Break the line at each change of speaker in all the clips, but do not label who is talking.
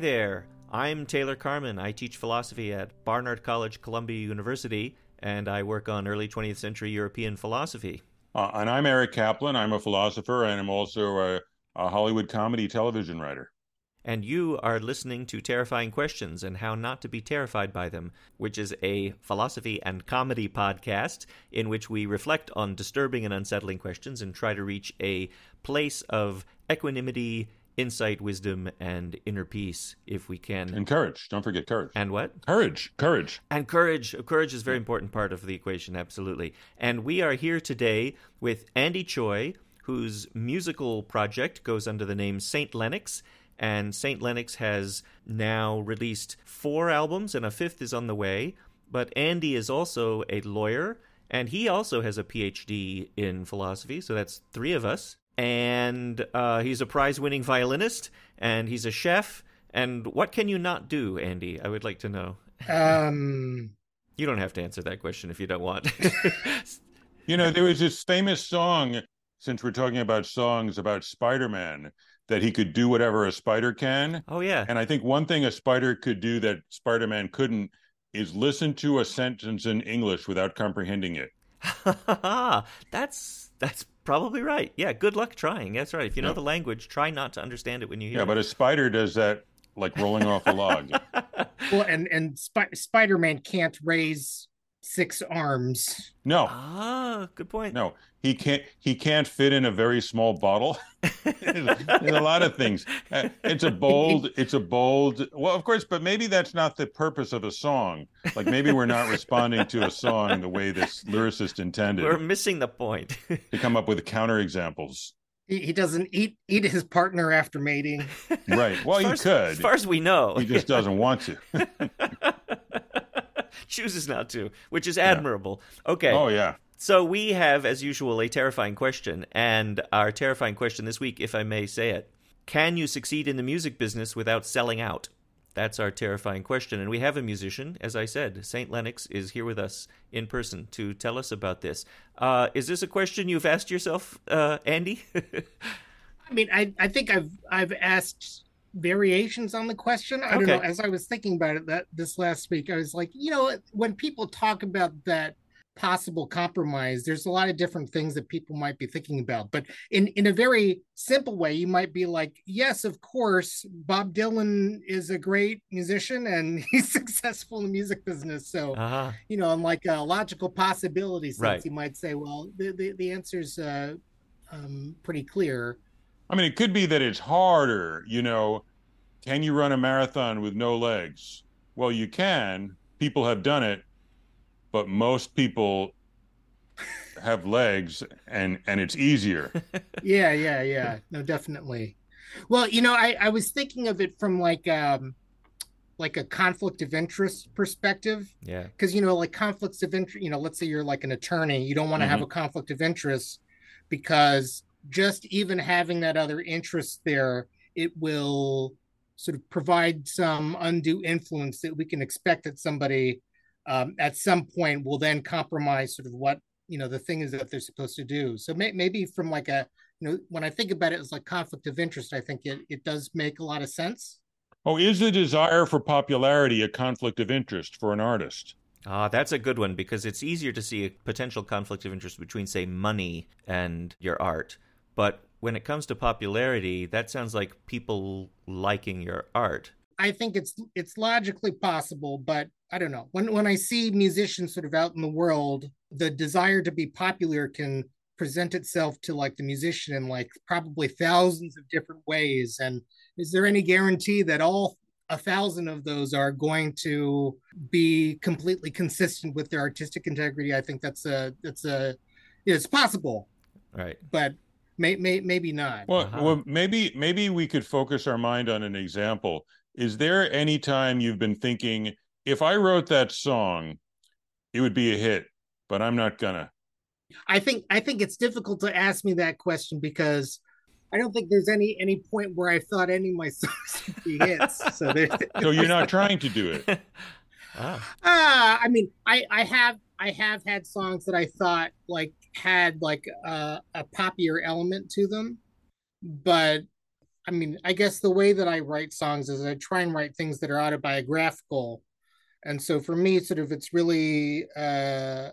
Hi there. I'm Taylor Carman. I teach philosophy at Barnard College, Columbia University, and I work on early 20th century European philosophy.
Uh, and I'm Eric Kaplan. I'm a philosopher and I'm also a, a Hollywood comedy television writer.
And you are listening to Terrifying Questions and How Not to Be Terrified by Them, which is a philosophy and comedy podcast in which we reflect on disturbing and unsettling questions and try to reach a place of equanimity, insight, wisdom, and inner peace if we can.
And courage. Don't forget courage.
And what?
Courage. Courage.
And courage. Courage is a very important part of the equation, absolutely. And we are here today with Andy Choi, whose musical project goes under the name Saint Lenox. And Saint Lenox has now released four albums, and a fifth is on the way. But Andy is also a lawyer, and he also has a PhD in philosophy. So that's three of us and uh, he's a prize-winning violinist, and he's a chef. And what can you not do, Andy? I would like to know.
Um,
you don't have to answer that question if you don't want.
you know, there was this famous song. Since we're talking about songs about Spider-Man, that he could do whatever a spider can.
Oh yeah.
And I think one thing a spider could do that Spider-Man couldn't is listen to a sentence in English without comprehending it.
that's that's probably right. Yeah, good luck trying. That's right. If you know the language, try not to understand it when you hear
yeah,
it.
but a spider does that like rolling off a log.
well, and and Sp- Spider-Man can't raise six arms.
No.
Ah, good point.
No, he can't. He can't fit in a very small bottle. there's, there's, a lot of things. Uh, it's a bold. It's a bold. Well, of course, but maybe that's not the purpose of a song. Like maybe we're not responding to a song the way this lyricist intended.
We're missing the point.
to come up with counterexamples.
He, he doesn't eat eat his partner after mating.
Right. Well, he
as,
could.
As far as we know,
he just doesn't want to.
chooses not to, which is admirable. Yeah. Okay.
Oh yeah.
So we have, as usual, a terrifying question, and our terrifying question this week, if I may say it, can you succeed in the music business without selling out? That's our terrifying question. And we have a musician, as I said. St. Lenox is here with us in person to tell us about this. Uh, is this a question you've asked yourself, uh, Andy?
I mean, I, I think I've I've asked variations on the question. I don't know. As I was thinking about it that this last week, I was like, you know, when people talk about that possible compromise there's a lot of different things that people might be thinking about but in in a very simple way you might be like yes of course bob dylan is a great musician and he's successful in the music business so uh-huh. you know in like a logical possibility sense right. you might say well the the, the answer's uh, um, pretty clear
i mean it could be that it's harder you know. Can you run a marathon with no legs? Well you can. People have done it but most people have legs and and it's easier.
Yeah yeah yeah. No definitely. Well you know i i was thinking of it from like um like a conflict of interest perspective.
Yeah.
Because you know like conflicts of interest you know let's say you're like an attorney you don't want to mm-hmm. have a conflict of interest because just even having that other interest there it will sort of provide some undue influence that we can expect that somebody um, at some point will then compromise sort of what you know the thing is that they're supposed to do. So may, maybe from like a you know when i think about it as like conflict of interest i think it, it does make a lot of sense.
Oh is the desire for popularity a conflict of interest for an artist?
Ah, that's a good one because it's easier to see a potential conflict of interest between, say, money and your art. But when it comes to popularity, that sounds like people liking your art.
I think it's it's logically possible, but I don't know. When when I see musicians sort of out in the world, the desire to be popular can present itself to like the musician in like probably thousands of different ways. And is there any guarantee that all a thousand of those are going to be completely consistent with their artistic integrity? I think that's a that's a it's possible,
right?
But may, may, maybe not.
Well, uh-huh. well, maybe maybe we could focus our mind on an example. Is there any time you've been thinking? if I wrote that song, it would be a hit, but I'm not gonna.
I think I think it's difficult to ask me that question because I don't think there's any any point where I thought any of my songs would be hits. So
so you're not trying to do it.
Ah, uh, I mean, I I have I have had songs that I thought like had like a, a poppier element to them, but I mean, I guess the way that I write songs is I try and write things that are autobiographical. And so for me, sort of, it's really uh,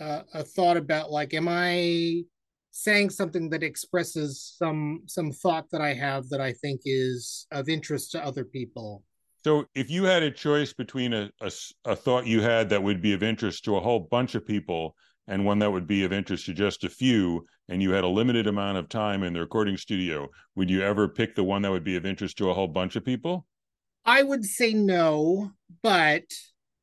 uh, a thought about like, am I saying something that expresses some some thought that I have that I think is of interest to other people?
So, if you had a choice between a, a, a thought you had that would be of interest to a whole bunch of people and one that would be of interest to just a few, and you had a limited amount of time in the recording studio, would you ever pick the one that would be of interest to a whole bunch of people?
I would say no, but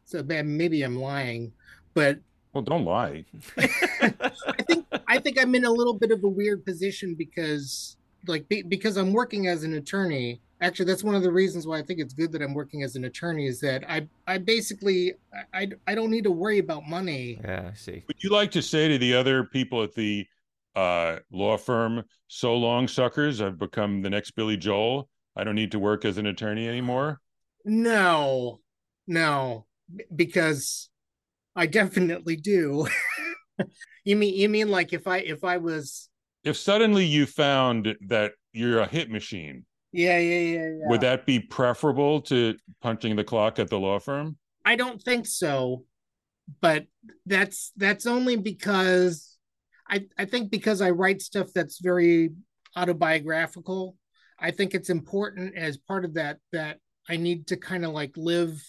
so maybe I'm lying, but
well, don't lie.
I think I think I'm in a little bit of a weird position because like because I'm working as an attorney actually that's one of the reasons why i think it's good that i'm working as an attorney is that i i basically i i don't need to worry about money.
Yeah i see.
Would you like to say to the other people at the uh, law firm so long suckers. I've become the next billy joel. I don't need to work as an attorney anymore
no no because i definitely do. You mean you mean like if i if i was
if suddenly you found that you're a hit machine
yeah, yeah, yeah, yeah.
Would that be preferable to punching the clock at the law firm?
I don't think so. But that's that's only because I I think because I write stuff that's very autobiographical. I think it's important as part of that that I need to kind of like live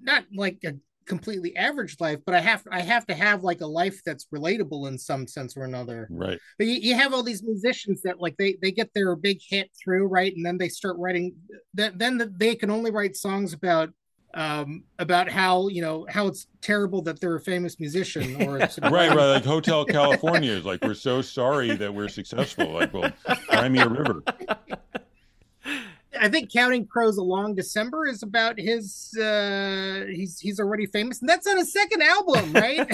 not like a completely average life, but I have I have to have like a life that's relatable in some sense or another.
Right.
But you, you have all these musicians that like they they get their big hit through right, and then they start writing. That then they can only write songs about um about how you know how it's terrible that they're a famous musician or
right right like hotel california is like we're so sorry that we're successful like well cry me a river
I think Counting Crows A Long December is about his uh he's he's already famous and that's on his second album, right?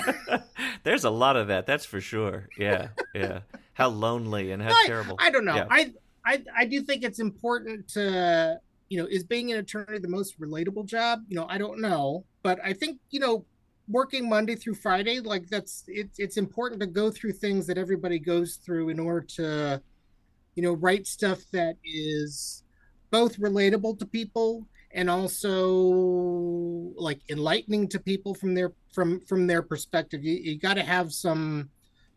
There's a lot of that, that's for sure. Yeah. Yeah. How lonely and how
I,
terrible.
I don't know. Yeah. I I I do think it's important to you know, is being an attorney the most relatable job? You know, I don't know, but I think, you know, working Monday through Friday, like that's it's it's important to go through things that everybody goes through in order to you know, write stuff that is both relatable to people and also like enlightening to people from their from from their perspective. You, you got to have some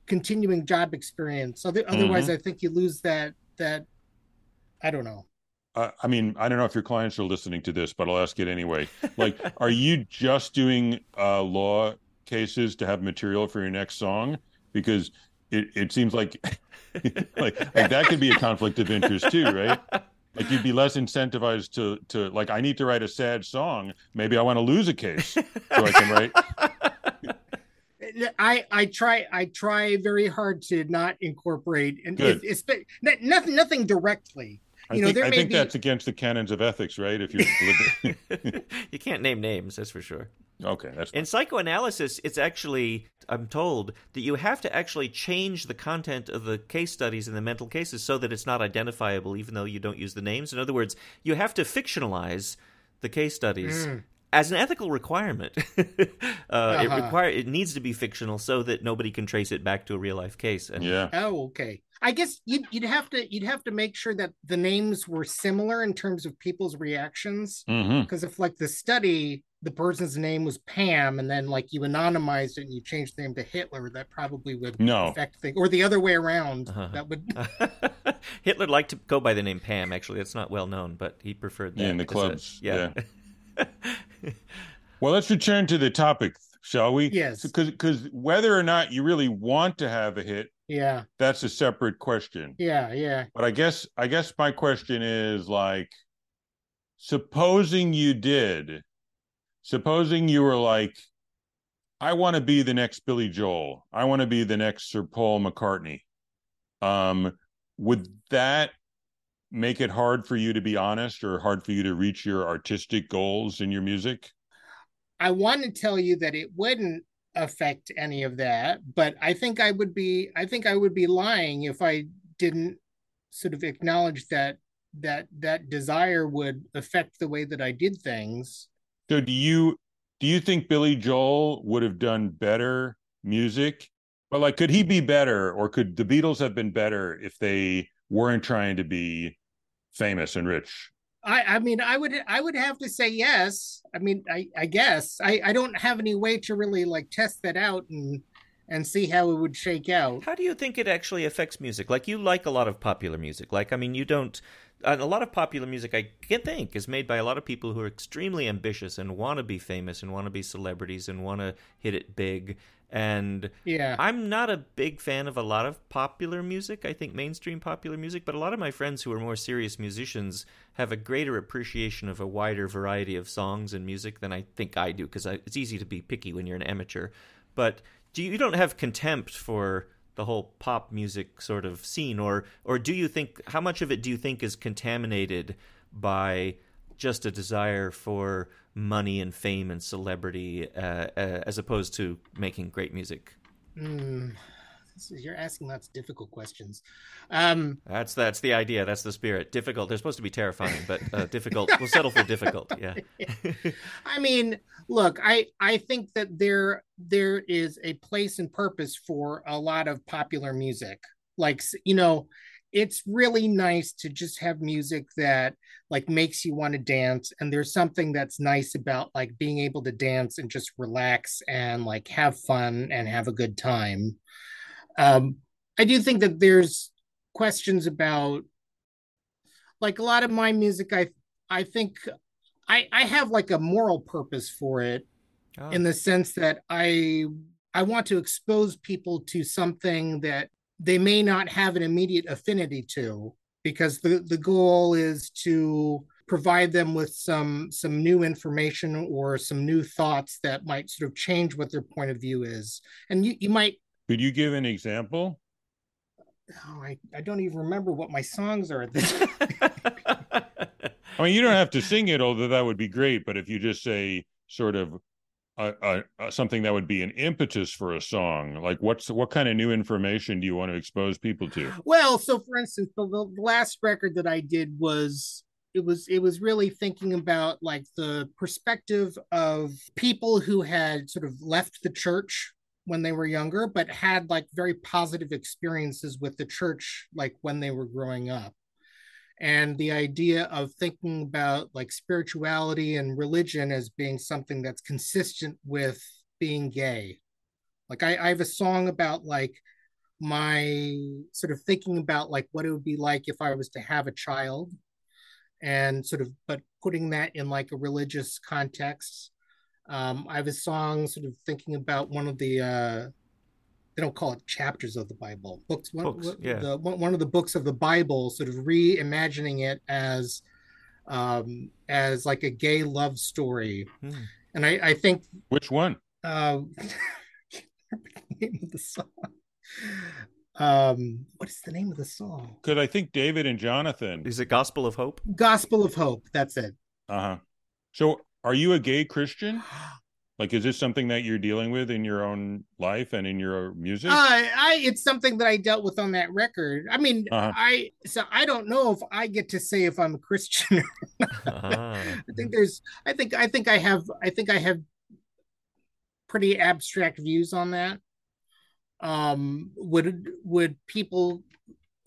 continuing job experience. Other, mm-hmm. otherwise i think you lose that that i don't know.
Uh, i mean i don't know if your clients are listening to this but i'll ask it anyway. Like are you just doing uh, law cases to have material for your next song? Because it, it seems like like, like that could be a conflict of interest too right like you'd be less incentivized to to like i need to write a sad song maybe i want to lose a case so i can write
I I try I try very hard to not incorporate and it's, it's nothing nothing directly.
You I know, think, there I think be... that's against the canons of ethics, right? If you're
you can't name names, that's for sure.
Okay, that's
in psychoanalysis. It's actually I'm told that you have to actually change the content of the case studies in the mental cases so that it's not identifiable, even though you don't use the names. In other words, you have to fictionalize the case studies. Mm. As an ethical requirement, uh, uh-huh. it require it needs to be fictional so that nobody can trace it back to a real life case.
And, yeah.
Oh, okay. I guess you'd, you'd have to you'd have to make sure that the names were similar in terms of people's reactions. Because
mm-hmm.
if like the study the person's name was Pam, and then like you anonymized it and you changed the name to Hitler, that probably would
no.
affect things, or the other way around. Uh-huh. That would.
Hitler liked to go by the name Pam. Actually, it's not well known, but he preferred that.
Yeah, in the clubs. A, yeah. yeah. well, let's return to the topic, shall we?
Yes.
Because because whether or not you really want to have a hit,
yeah,
that's a separate question.
Yeah, yeah.
But I guess I guess my question is like, supposing you did supposing you were like, I want to be the next Billy Joel. I want to be the next Sir Paul McCartney. Um, would that make it hard for you to be honest or hard for you to reach your artistic goals in your music?
I want to tell you that it wouldn't affect any of that, but I think I would be I think I would be lying if I didn't sort of acknowledge that that that desire would affect the way that I did things.
So do you do you think Billy Joel would have done better music? But like could he be better or could the Beatles have been better if they weren't trying to be famous and rich?
I, I mean, I would, I would have to say yes. I mean, I, I guess I, I don't have any way to really like test that out and, and see how it would shake out.
How do you think it actually affects music? Like you like a lot of popular music. Like I mean, you don't. A lot of popular music, I can think, is made by a lot of people who are extremely ambitious and want to be famous and want to be celebrities and want to hit it big. And
yeah,
I'm not a big fan of a lot of popular music. I think mainstream popular music, but a lot of my friends who are more serious musicians have a greater appreciation of a wider variety of songs and music than I think I do because it's easy to be picky when you're an amateur. But do you, you don't have contempt for the whole pop music sort of scene, or or do you think how much of it do you think is contaminated by just a desire for money and fame and celebrity uh, uh, as opposed to making great music?
Mm, you're asking lots of difficult questions. Um,
that's that's the idea. That's the spirit. Difficult. They're supposed to be terrifying, but uh, difficult. we'll settle for difficult. Yeah.
I mean, look, I I think that there there is a place and purpose for a lot of popular music. Like you know, it's really nice to just have music that like makes you want to dance and there's something that's nice about like being able to dance and just relax and like have fun and have a good time um i do think that there's questions about like a lot of my music i i think i i have like a moral purpose for it oh. in the sense that i i want to expose people to something that they may not have an immediate affinity to because the, the goal is to provide them with some some new information or some new thoughts that might sort of change what their point of view is. And you, you might
could you give an example?
Oh, I, I don't even remember what my songs are at this
i mean you don't have to sing it although that would be great but if you just say sort of a, a, something that would be an impetus for a song? Like what's what kind of new information do you want to expose people to?
Well so for instance the, the last record that i did was it was it was really thinking about like the perspective of people who had sort of left the church when they were younger but had like very positive experiences with the church like when they were growing up and the idea of thinking about like spirituality and religion as being something that's consistent with being gay. Like I, I, have a song about like my sort of thinking about like what it would be like if i was to have a child and sort of but putting that in like a religious context. Um, i have a song sort of thinking about one of the uh, they don't call it chapters of the Bible books. One, books yeah. The, one of the books of the Bible, sort of reimagining it as um, as like a gay love story, hmm. and I, I think
which one?
Uh, name of the song. Um, what is the name of the song?
Because I think David and Jonathan.
Is it Gospel of Hope?
Gospel of Hope. That's it.
Uh huh. So, are you a gay Christian? Like, is this something that you're dealing with in your own life and in your music?
Uh, I it's something that I dealt with on that record. I mean, uh-huh. I so I don't know if I get to say if I'm a Christian. uh-huh. I think there's. I think I think I have. I think I have pretty abstract views on that. Um, would would people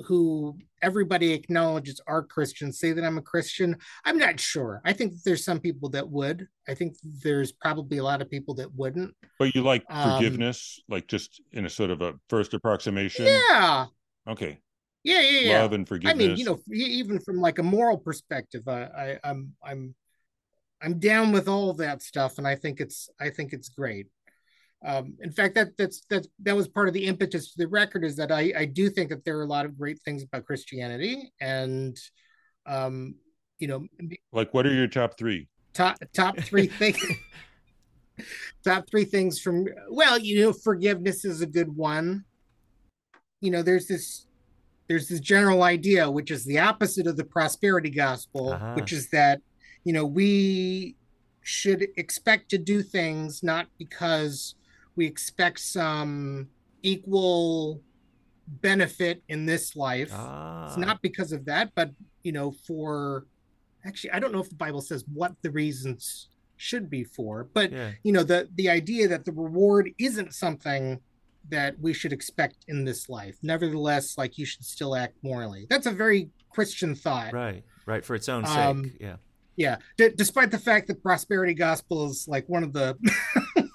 who everybody acknowledges are Christians say that I'm a Christian. I'm not sure. I think there's some people that would. I think there's probably a lot of people that wouldn't.
But you like um, forgiveness, like just in a sort of a first approximation?
Yeah.
Okay.
Yeah, yeah, yeah.
Love and forgiveness.
I mean, you know, even from like a moral perspective, I, I I'm I'm I'm down with all that stuff, and I think it's I think it's great. Um, in fact, that that's that's that was part of the impetus to the record is that I I do think that there are a lot of great things about Christianity, and um, you know,
like what are your top three?
Top top three things. top three things from well, you know, forgiveness is a good one. You know, there's this there's this general idea which is the opposite of the prosperity gospel, uh-huh. which is that you know we should expect to do things not because we expect some equal benefit in this life. Ah. It's not because of that, but you know, for actually, I don't know if the Bible says what the reasons should be for, but yeah. you know, the the idea that the reward isn't something that we should expect in this life. Nevertheless, like you should still act morally. That's a very Christian thought.
Right. Right. For its own sake. Um, yeah.
Yeah. D- despite the fact that prosperity gospel is like one of the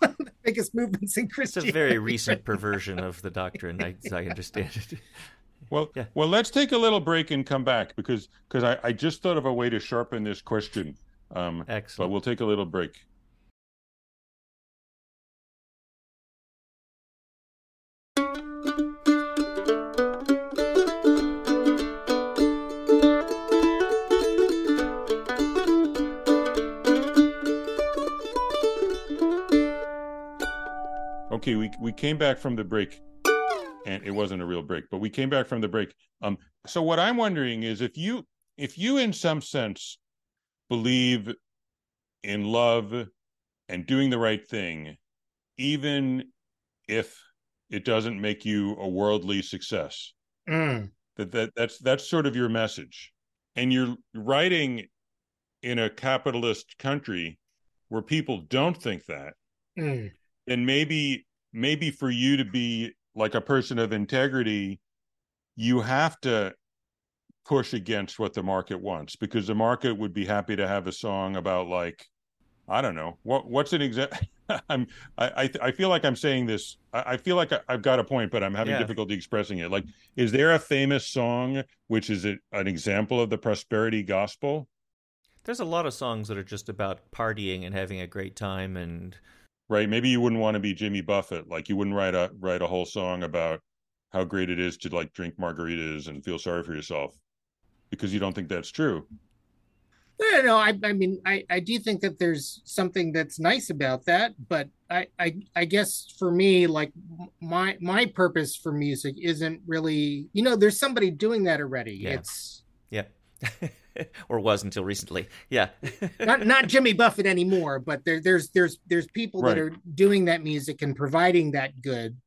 biggest movements in Christianity.
It's a very recent perversion of the doctrine, I, I understand it.
Well, yeah. well, let's take a little break and come back because because I, I just thought of a way to sharpen this question. Um,
Excellent.
But we'll take a little break. Okay, we we came back from the break, and it wasn't a real break, but we came back from the break. Um, so what I'm wondering is if you if you in some sense believe in love and doing the right thing, even if it doesn't make you a worldly success.
Mm.
That that that's that's sort of your message, and you're writing in a capitalist country where people don't think that.
Mm.
And maybe maybe for you to be like a person of integrity, you have to push against what the market wants because the market would be happy to have a song about like I don't know what what's an example. I'm I I feel like I'm saying this. I, I feel like I, have got a point, but I'm having yeah. difficulty expressing it. Like, is there a famous song which is a, an example of the prosperity gospel?
There's a lot of songs that are just about partying and having a great time and
right? Maybe you wouldn't want to be Jimmy Buffett. Like you wouldn't write a write a whole song about how great it is to like drink margaritas and feel sorry for yourself because you don't think that's true.
No, no, I, I mean, I, I do think that there's something that's nice about that, but I, I, I guess for me, like my, my purpose for music isn't really, you know, there's somebody doing that already.
Yeah.
It's,
yeah. or was until recently. Yeah.
not not Jimmy Buffett anymore, but there, there's there's there's people right. that are doing that music and providing that good.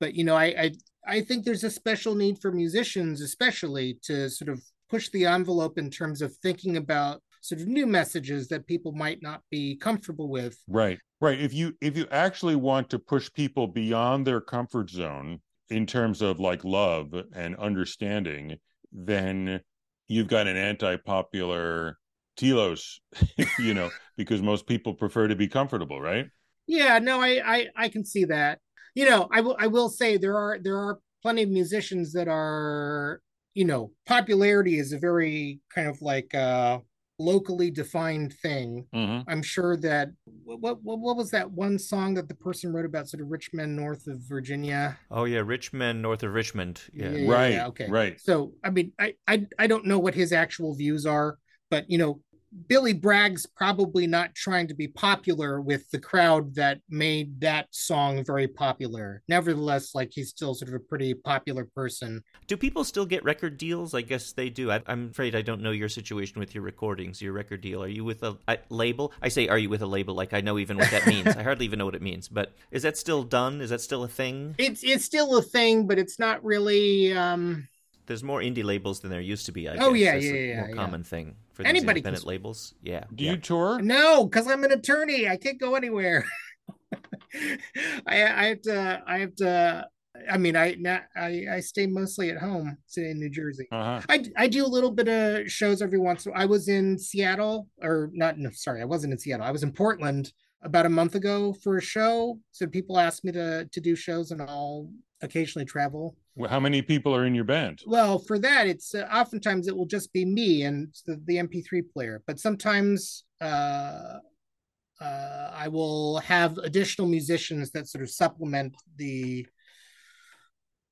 But you know, I, I I think there's a special need for musicians, especially to sort of push the envelope in terms of thinking about sort of new messages that people might not be comfortable with.
Right. Right. If you if you actually want to push people beyond their comfort zone in terms of like love and understanding, then you've got an anti-popular telos you know because most people prefer to be comfortable right?
Yeah no I, I i can see that. You know i will i will say there are there are plenty of musicians that are you know popularity is a very kind of like uh locally defined thing.
Mm-hmm.
I'm sure that what, what what was that one song that the person wrote about sort of rich men north of Virginia?
Oh yeah, rich men north of Richmond. Yeah, yeah
right.
Yeah, okay,
right.
So I mean, I, I I don't know what his actual views are, but you know, Billy Bragg's probably not trying to be popular with the crowd that made that song very popular. Nevertheless, like he's still sort of a pretty popular person.
Do people still get record deals? I guess they do. I, am afraid I don't know your situation with your recordings, your record deal. Are you with a, a label? I say, are you with a label? Like I know even what that means. I hardly even know what it means. But is that still done? Is that still a thing?
It's it's still a thing, but it's not really. um
there's more indie labels than there used to be. I
oh
guess.
yeah,
That's
yeah,
a
yeah.
More
yeah.
common thing for
anybody
independent can... labels. Yeah.
Do
yeah.
you tour?
No, because I'm an attorney. I can't go anywhere. I, I have to. I have to. I mean, I I I stay mostly at home, sitting in New Jersey.
Uh-huh.
I I do a little bit of shows every once. In, I was in Seattle, or not? No, sorry, I wasn't in Seattle. I was in Portland about a month ago for a show. So people ask me to to do shows, and I'll occasionally travel.
Well, how many people are in your band?
Well, for that, it's uh, oftentimes it will just be me and the, the MP3 player, but sometimes uh, uh, I will have additional musicians that sort of supplement the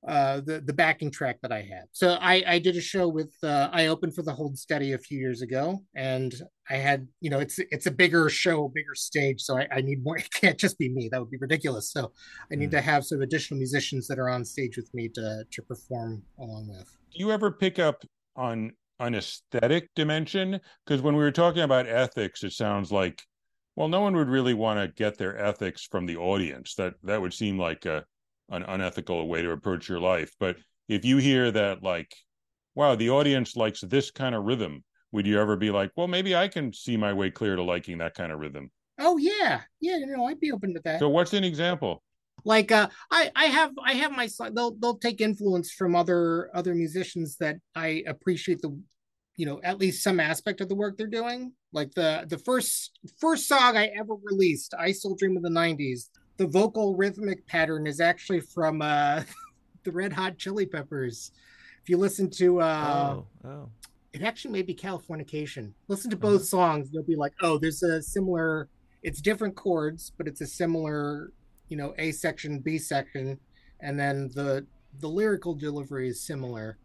uh, the the backing track that I had. So I I did a show with uh, I opened for the Hold Steady a few years ago, and I had you know it's it's a bigger show, bigger stage, so I, I need more. It can't just be me; that would be ridiculous. So I need mm. to have some additional musicians that are on stage with me to to perform along with.
Do you ever pick up on an aesthetic dimension? Because when we were talking about ethics, it sounds like well, no one would really want to get their ethics from the audience. That that would seem like a an unethical way to approach your life. But if you hear that, like, wow, the audience likes this kind of rhythm, would you ever be like, well, maybe I can see my way clear to liking that kind of rhythm?
Oh yeah, yeah, you know, I'd be open to that.
So, what's an example?
like uh i i have i have my they'll they'll take influence from other other musicians that i appreciate the you know at least some aspect of the work they're doing like the the first first song i ever released i still dream of the 90s the vocal rhythmic pattern is actually from uh the red hot chili peppers if you listen to uh oh, oh. it actually may be californication listen to both uh-huh. songs you'll be like oh there's a similar it's different chords but it's a similar you know a section b section and then the the lyrical delivery is similar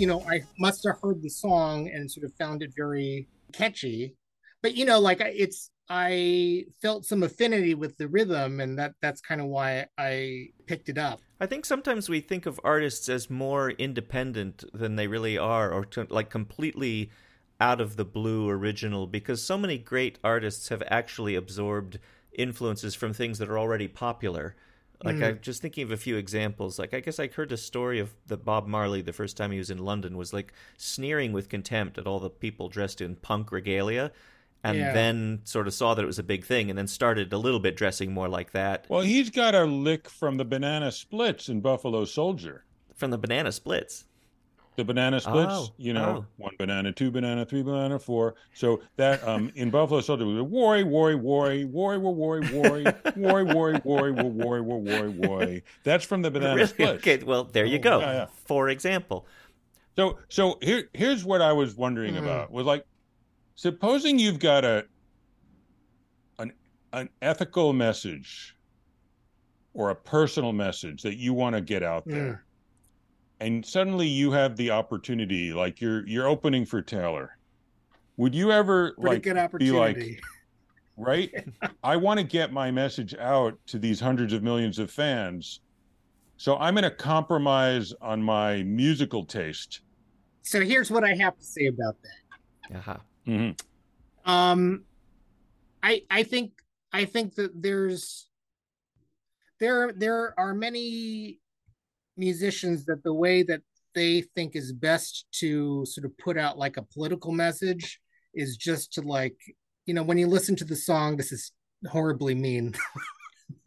you know, I must have heard the song and sort of found it very catchy. But you know, like it's I felt some affinity with the rhythm, and that that's kind of why I picked it up.
I think sometimes we think of artists as more independent than they really are, or to, like completely out of the blue original, because so many great artists have actually absorbed influences from things that are already popular. Like mm. I'm just thinking of a few examples. Like I guess I heard a story of the Bob Marley the first time he was in London was like sneering with contempt at all the people dressed in punk regalia and yeah. then sort of saw that it was a big thing and then started a little bit dressing more like that.
Well, he's got a lick from the Banana Splits in Buffalo Soldier.
From the Banana Splits
the banana splits, oh, you know, oh. one banana, two banana, three banana, four. So that um in Buffalo Soldier we was worry, worry, worry, worry, worry, worry, worry, worry, worry, worry, worry, worry, worry. That's from the banana really? splits.
Okay, well there you go. Yeah, yeah. For example.
So so here here's what I was wondering mm. about was like, supposing you've got a an an ethical message or a personal message that you want to get out there. Mm and suddenly you have the opportunity like you're you're opening for taylor would you ever
Pretty
like
good opportunity.
be like right i want to get my message out to these hundreds of millions of fans so i'm going to compromise on my musical taste
so here's what i have to say about that
uh-huh.
Mm-hmm. um i i think i think that there's there there are many musicians that the way that they think is best to sort of put out like a political message is just to like you know when you listen to the song this is horribly mean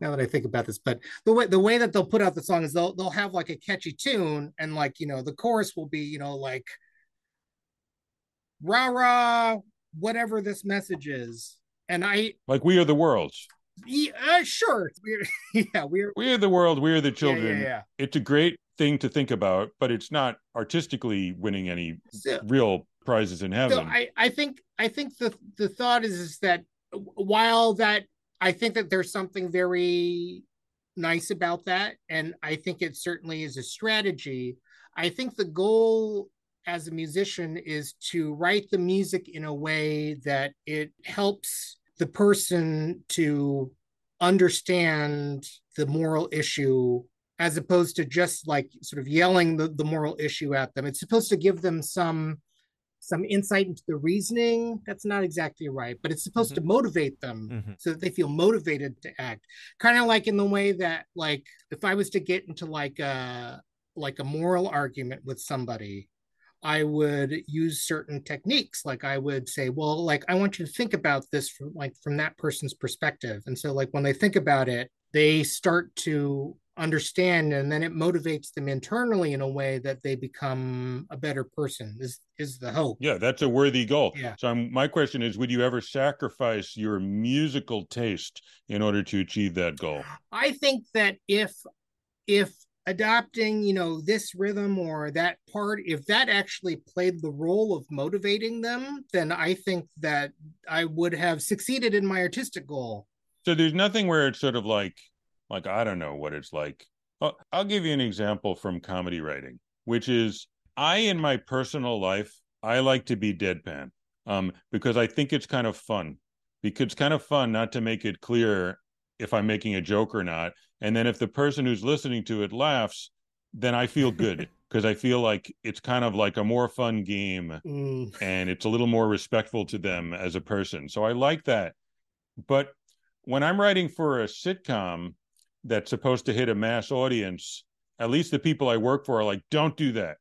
now that I think about this, but the way the way that they'll put out the song is they'll they'll have like a catchy tune and like you know the chorus will be you know like rah rah whatever this message is, and I
like we are the world.
Yeah, uh, sure. We're, yeah, we're
we are the world. We are the children.
Yeah, yeah, yeah,
It's a great thing to think about, but it's not artistically winning any so, real prizes in heaven.
So I, I think I think the the thought is is that while that I think that there's something very nice about that, and I think it certainly is a strategy. I think the goal as a musician is to write the music in a way that it helps the person to understand the moral issue as opposed to just like sort of yelling the, the moral issue at them it's supposed to give them some some insight into the reasoning that's not exactly right but it's supposed mm-hmm. to motivate them mm-hmm. so that they feel motivated to act kind of like in the way that like if i was to get into like a like a moral argument with somebody I would use certain techniques. Like I would say, well, like I want you to think about this from like from that person's perspective. And so like when they think about it, they start to understand and then it motivates them internally in a way that they become a better person is is the hope
yeah that's a worthy goal
yeah.
so I'm, my question is would you ever sacrifice your musical taste in order to achieve that goal
i think that if if adopting you know this rhythm or that part if that actually played the role of motivating them then i think that i would have succeeded in my artistic goal
so there's nothing where it's sort of like like I don't know what it's like. I'll give you an example from comedy writing, which is I in my personal life I like to be deadpan um, because I think it's kind of fun. Because it's kind of fun not to make it clear if I'm making a joke or not, and then if the person who's listening to it laughs, then I feel good because I feel like it's kind of like a more fun game mm. and it's a little more respectful to them as a person. So I like that. But when I'm writing for a sitcom, that's supposed to hit a mass audience, at least the people I work for are like, don't do that.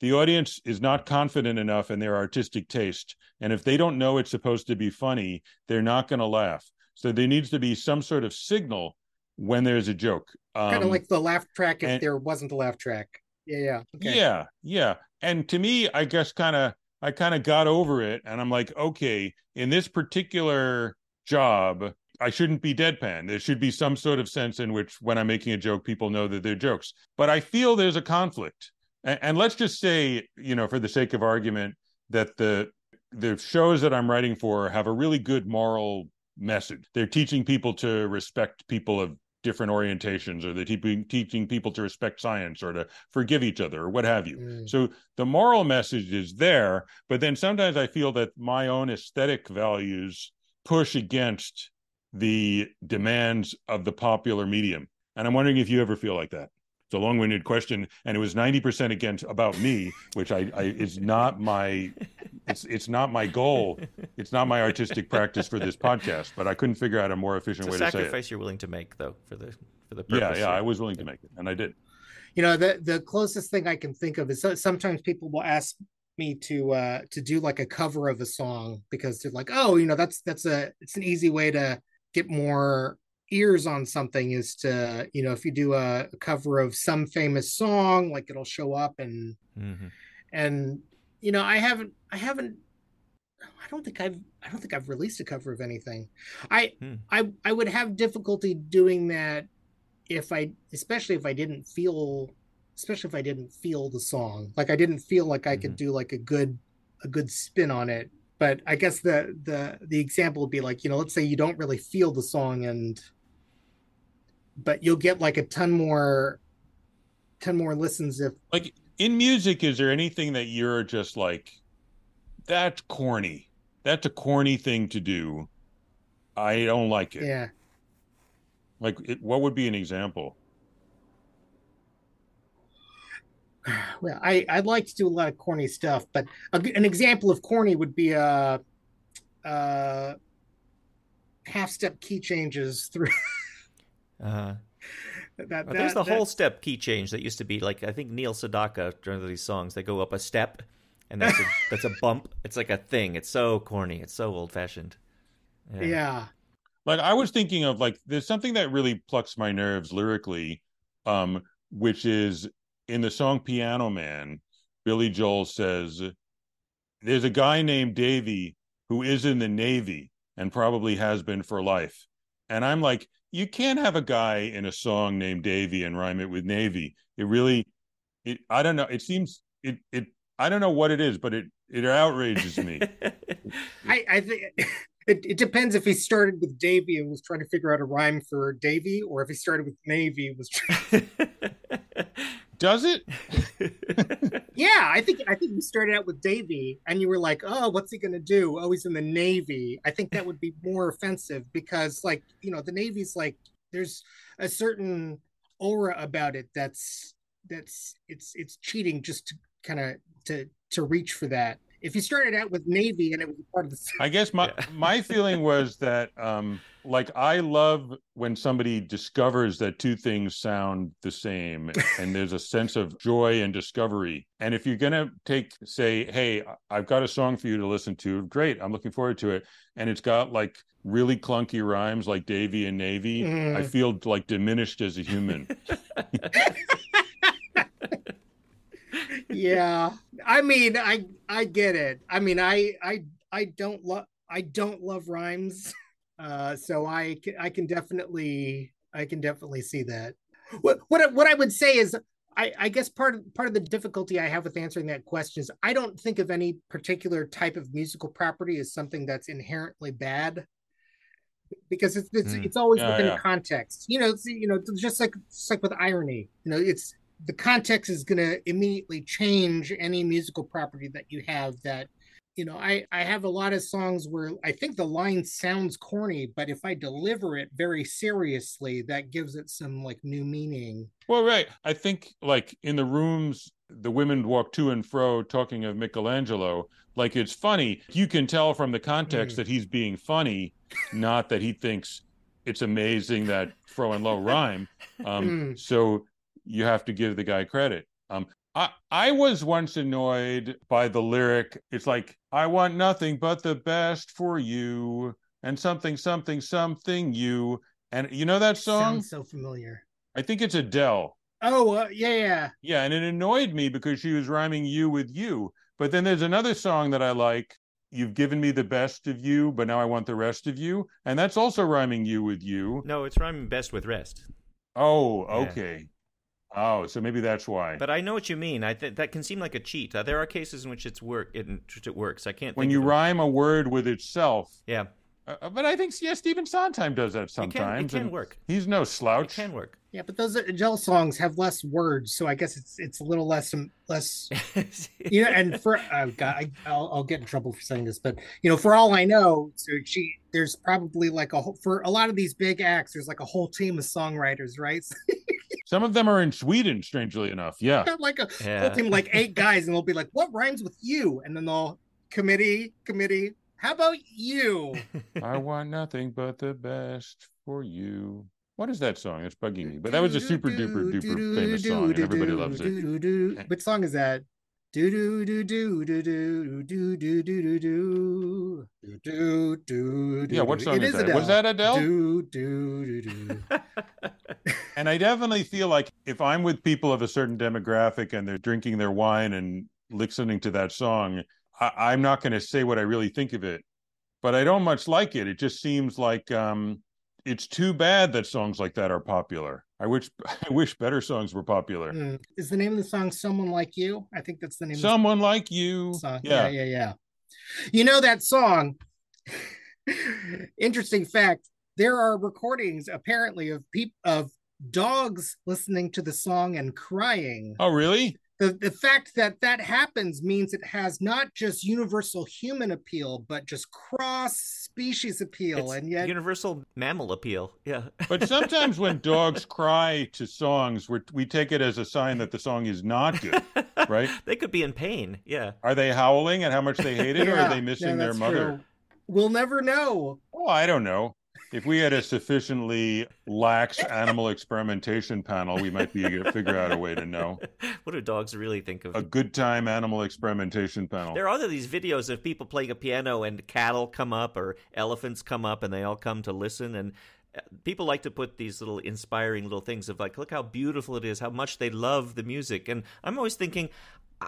The audience is not confident enough in their artistic taste. And if they don't know it's supposed to be funny, they're not going to laugh. So there needs to be some sort of signal when there's a joke.
Um, kind of like the laugh track if and, there wasn't a laugh track. Yeah, yeah.
Okay. Yeah, yeah. And to me, I guess kind of I kind of got over it and I'm like, okay, in this particular job, I shouldn't be deadpan. There should be some sort of sense in which when I'm making a joke, people know that they're jokes. But I feel there's a conflict. And, and let's just say, you know, for the sake of argument, that the the shows that I'm writing for have a really good moral message. They're teaching people to respect people of different orientations, or they're te- teaching people to respect science or to forgive each other or what have you. Mm. So the moral message is there, but then sometimes I feel that my own aesthetic values push against the demands of the popular medium. And I'm wondering if you ever feel like that. It's a long-winded question, and it was 90% against about me, which I, I is not my it's it's not my goal. It's not my artistic practice for this podcast, but I couldn't figure out a more efficient
way
to say
it. Sacrifice you're willing to make though for the for the purpose.
Yeah, yeah, I was willing to make it, and I did.
You know, the the closest thing I can think of is sometimes people will ask me to uh to do like a cover of a song because they're like, oh, you know, that's that's a it's an easy way to get more ears on something is to you know if you do a, a cover of some famous song like it'll show up and mm-hmm. and you know i haven't i haven't i don't think i've i don't think i've released a cover of anything i hmm. i i would have difficulty doing that if i especially if i didn't feel especially if i didn't feel the song like i didn't feel like i mm-hmm. could do like a good a good spin on it but I guess the the the example would be like you know let's say you don't really feel the song and but you'll get like a ton more ton more listens if
like in music is there anything that you're just like that's corny. That's a corny thing to do. I don't like it.
Yeah.
Like it, what would be an example?
Well, I I'd like to do a lot of corny stuff, but a, an example of corny would be a, uh, uh, half step key changes through.
uh-huh. That, that, there's the that, whole step key change that used to be like I think Neil Sedaka during these songs they go up a step, and that's a, that's a bump. It's like a thing. It's so corny. It's so old fashioned.
Yeah. yeah.
Like I was thinking of like there's something that really plucks my nerves lyrically, um, which is in the song Piano Man, Billy Joel says, There's a guy named Davy who is in the Navy and probably has been for life. And I'm like, you can't have a guy in a song named Davy and rhyme it with Navy. It really, it, I don't know. It seems, it, it, I don't know what it is, but it, it outrages me.
I, I think it, it depends if he started with Davy and was trying to figure out a rhyme for Davy, or if he started with Navy was. Trying...
Does it?
yeah, I think I think you started out with Davy, and you were like, "Oh, what's he gonna do? Oh, he's in the Navy." I think that would be more offensive because, like, you know, the Navy's like there's a certain aura about it that's that's it's it's cheating just to kind of to to reach for that if you started out with Navy and it was part of the.
I guess my yeah. my feeling was that um, like I love when somebody discovers that two things sound the same and there's a sense of joy and discovery. And if you're going to take say, "Hey, I've got a song for you to listen to." Great, I'm looking forward to it. And it's got like really clunky rhymes like Davy and Navy. Mm. I feel like diminished as a human.
yeah. I mean, I I get it. I mean, I I I don't love I don't love rhymes. Uh, so I I can definitely I can definitely see that. What what what I would say is I, I guess part of part of the difficulty I have with answering that question is I don't think of any particular type of musical property as something that's inherently bad because it's it's, mm. it's always yeah, within yeah. context. You know, it's, you know, just like just like with irony. You know, it's the context is going to immediately change any musical property that you have that you know i i have a lot of songs where i think the line sounds corny but if i deliver it very seriously that gives it some like new meaning
well right i think like in the rooms the women walk to and fro talking of michelangelo like it's funny you can tell from the context mm. that he's being funny not that he thinks it's amazing that fro and low rhyme um, mm. so you have to give the guy credit um, I, I was once annoyed by the lyric. It's like, I want nothing but the best for you and something, something, something you. And you know that song?
Sounds so familiar.
I think it's Adele.
Oh, uh, yeah, yeah.
Yeah. And it annoyed me because she was rhyming you with you. But then there's another song that I like. You've given me the best of you, but now I want the rest of you. And that's also rhyming you with you.
No, it's rhyming best with rest.
Oh, okay. Yeah. Oh, so maybe that's why.
But I know what you mean. I th- that can seem like a cheat. Uh, there are cases in which it's work in which it works. I can't.
When you rhyme a word with itself.
Yeah.
Uh, uh, but I think yeah, Stephen Sondheim does that sometimes.
It can, it can work.
He's no slouch.
It can work.
Yeah, but those Adele songs have less words, so I guess it's it's a little less less. you know, and for oh God, I, I'll, I'll get in trouble for saying this, but you know, for all I know, so she there's probably like a whole for a lot of these big acts, there's like a whole team of songwriters, right?
Some of them are in Sweden, strangely enough. Yeah.
like a yeah. whole team, like eight guys, and they'll be like, What rhymes with you? And then they'll committee, committee. How about you?
I want nothing but the best for you. What is that song? It's bugging me. But that was a super duper duper famous song, and everybody loves it.
Which song is that? Do do do do do do do do do do do do do do.
Yeah, what song is that? Was that Adele?
Do do do do.
and I definitely feel like if I'm with people of a certain demographic and they're drinking their wine and listening to that song, I, am not going to say what I really think of it. But I don't much like it. It just seems like um, it's too bad that songs like that are popular. I wish I wish better songs were popular. Mm.
Is the name of the song "Someone Like You"? I think that's the name.
Someone like you.
Song. Yeah. yeah, yeah, yeah. You know that song. Interesting fact: there are recordings apparently of people of dogs listening to the song and crying.
Oh, really?
The, the fact that that happens means it has not just universal human appeal, but just cross species appeal,
it's
and yet
universal mammal appeal. Yeah.
but sometimes when dogs cry to songs, we we take it as a sign that the song is not good, right?
they could be in pain. Yeah.
Are they howling at how much they hate it, yeah, or are they missing yeah, their mother? True.
We'll never know.
Oh, I don't know if we had a sufficiently lax animal experimentation panel, we might be able to figure out a way to know.
What do dogs really think of
a good time animal experimentation panel?
There are other these videos of people playing a piano and cattle come up or elephants come up and they all come to listen and uh, people like to put these little inspiring little things of like look how beautiful it is how much they love the music and i'm always thinking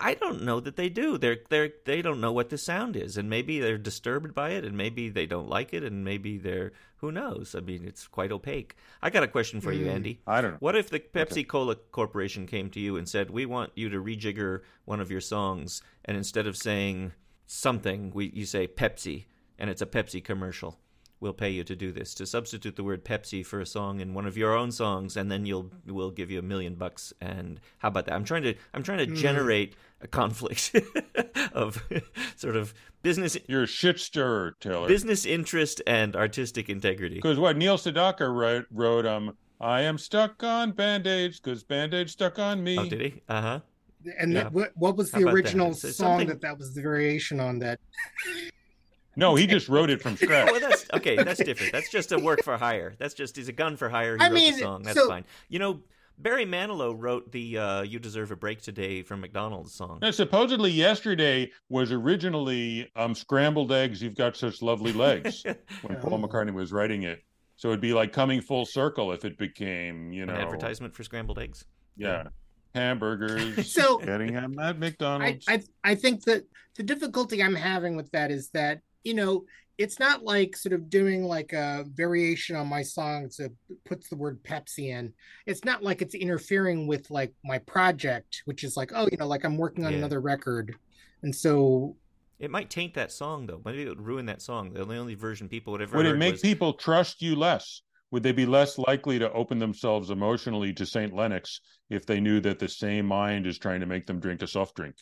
I don't know that they do. They're they're they don't know what the sound is, and maybe they're disturbed by it, and maybe they don't like it, and maybe they're who knows. I mean, it's quite opaque. I got a question for mm, you, Andy.
I don't know.
What if the Pepsi Cola. Corporation came to you and said, "We want you to rejigger one of your songs, and instead of saying something, we you say Pepsi, and it's a Pepsi commercial." We'll pay you to do this to substitute the word Pepsi for a song in one of your own songs, and then you'll we'll give you a million bucks. And how about that? I'm trying to I'm trying to mm. generate a conflict of sort of business.
You're a shit stirrer, Taylor.
Business interest and artistic integrity.
Because what Neil Sedaka wrote, wrote um, I am stuck on band aids because band aids stuck on me.
Oh, did he? Uh huh.
and yeah. that, what, what was the original that? song something... that that was the variation on that?
No, he just wrote it from scratch.
well, that's okay. That's different. That's just a work for hire. That's just he's a gun for hire. He I wrote mean, the song. That's so, fine. You know, Barry Manilow wrote the uh, "You Deserve a Break Today" from McDonald's song.
Now, supposedly, yesterday was originally um, "Scrambled Eggs." You've got such lovely legs when Paul McCartney was writing it. So it'd be like coming full circle if it became, you know,
an advertisement for scrambled eggs.
Yeah, hamburgers. so getting them at McDonald's.
I, I I think that the difficulty I'm having with that is that you know, it's not like sort of doing like a variation on my song that puts the word Pepsi in. It's not like it's interfering with like my project, which is like, oh, you know, like I'm working on yeah. another record. And so
it might taint that song though. Maybe it would ruin that song. The only version people would ever
Would it make
was...
people trust you less? Would they be less likely to open themselves emotionally to St. Lenox if they knew that the same mind is trying to make them drink a soft drink?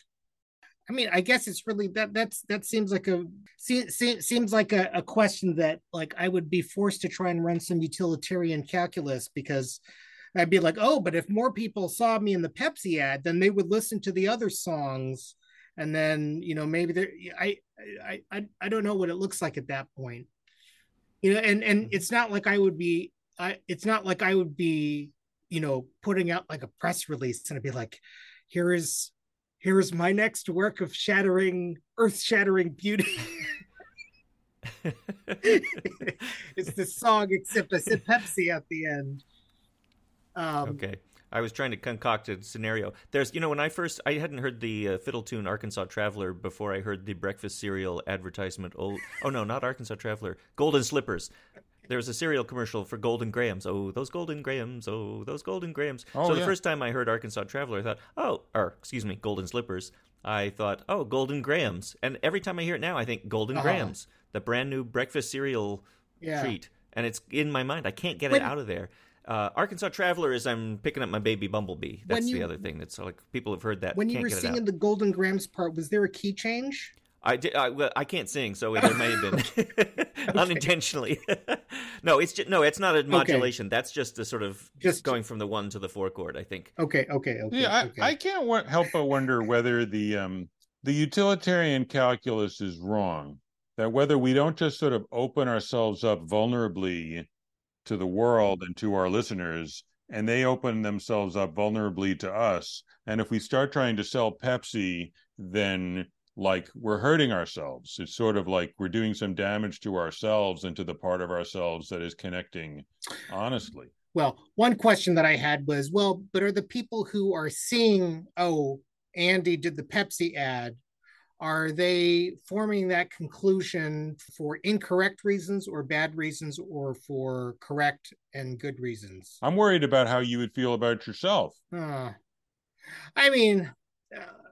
I mean, I guess it's really that that's that seems like a seems like a, a question that like I would be forced to try and run some utilitarian calculus because I'd be like, oh, but if more people saw me in the Pepsi ad, then they would listen to the other songs, and then you know maybe there. I I I I don't know what it looks like at that point, you know, and and it's not like I would be. I it's not like I would be, you know, putting out like a press release and I'd be like, here is here is my next work of shattering, earth shattering beauty. it's the song, except I said Pepsi at the end.
Um, okay. I was trying to concoct a scenario. There's, you know, when I first, I hadn't heard the uh, fiddle tune Arkansas Traveler before I heard the breakfast cereal advertisement. Oh, oh no, not Arkansas Traveler, Golden Slippers. There was a cereal commercial for Golden Grahams. Oh, those Golden Grahams. Oh, those Golden Grahams. Oh, so the yeah. first time I heard Arkansas Traveler, I thought, oh, or excuse me, Golden Slippers. I thought, oh, Golden Grahams. And every time I hear it now, I think Golden uh-huh. Grahams, the brand new breakfast cereal yeah. treat. And it's in my mind. I can't get when, it out of there. Uh, Arkansas Traveler is I'm picking up my baby bumblebee. That's you, the other thing. That's like people have heard that.
When you were singing the Golden Grahams part, was there a key change?
I did. I, well, I can't sing, so it may have been unintentionally. no, it's just no. It's not a modulation. Okay. That's just a sort of just going from the one to the four chord. I think.
Okay. Okay. Okay.
Yeah, I,
okay.
I can't help but wonder whether the um the utilitarian calculus is wrong. That whether we don't just sort of open ourselves up vulnerably to the world and to our listeners, and they open themselves up vulnerably to us. And if we start trying to sell Pepsi, then like we're hurting ourselves. It's sort of like we're doing some damage to ourselves and to the part of ourselves that is connecting honestly.
Well, one question that I had was, well, but are the people who are seeing, oh, Andy did the Pepsi ad, are they forming that conclusion for incorrect reasons or bad reasons or for correct and good reasons?
I'm worried about how you would feel about yourself.
Uh, I mean, uh,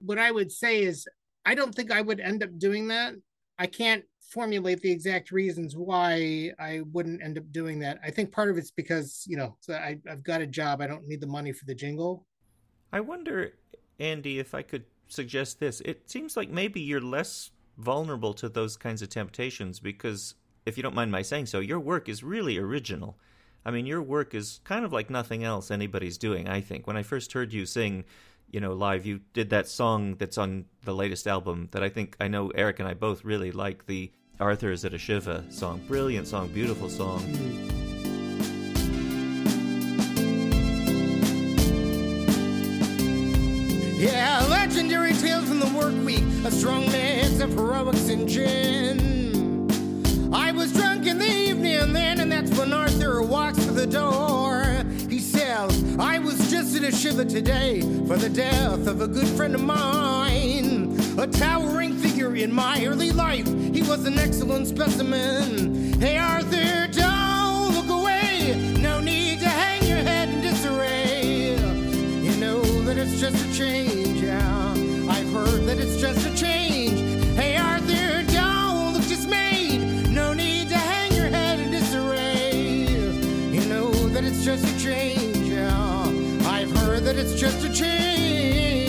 what I would say is I don't think I would end up doing that. I can't formulate the exact reasons why I wouldn't end up doing that. I think part of it's because, you know, so I, I've got a job. I don't need the money for the jingle.
I wonder, Andy, if I could suggest this. It seems like maybe you're less vulnerable to those kinds of temptations because, if you don't mind my saying so, your work is really original. I mean, your work is kind of like nothing else anybody's doing, I think. When I first heard you sing you know, live. You did that song that's on the latest album that I think I know Eric and I both really like the Arthur's at a Shiva song. Brilliant song, beautiful song.
Yeah, legendary tales from the work week, a strong mix of heroics and gin. I was drunk in the evening then, and that's when Arthur walks through the door. I was just at a shiva today for the death of a good friend of mine. A towering figure in my early life, he was an excellent specimen. Hey, Arthur, don't look away. No need to hang your head in disarray. You know that it's just a change, yeah. I've heard that it's just a change. It's just a change.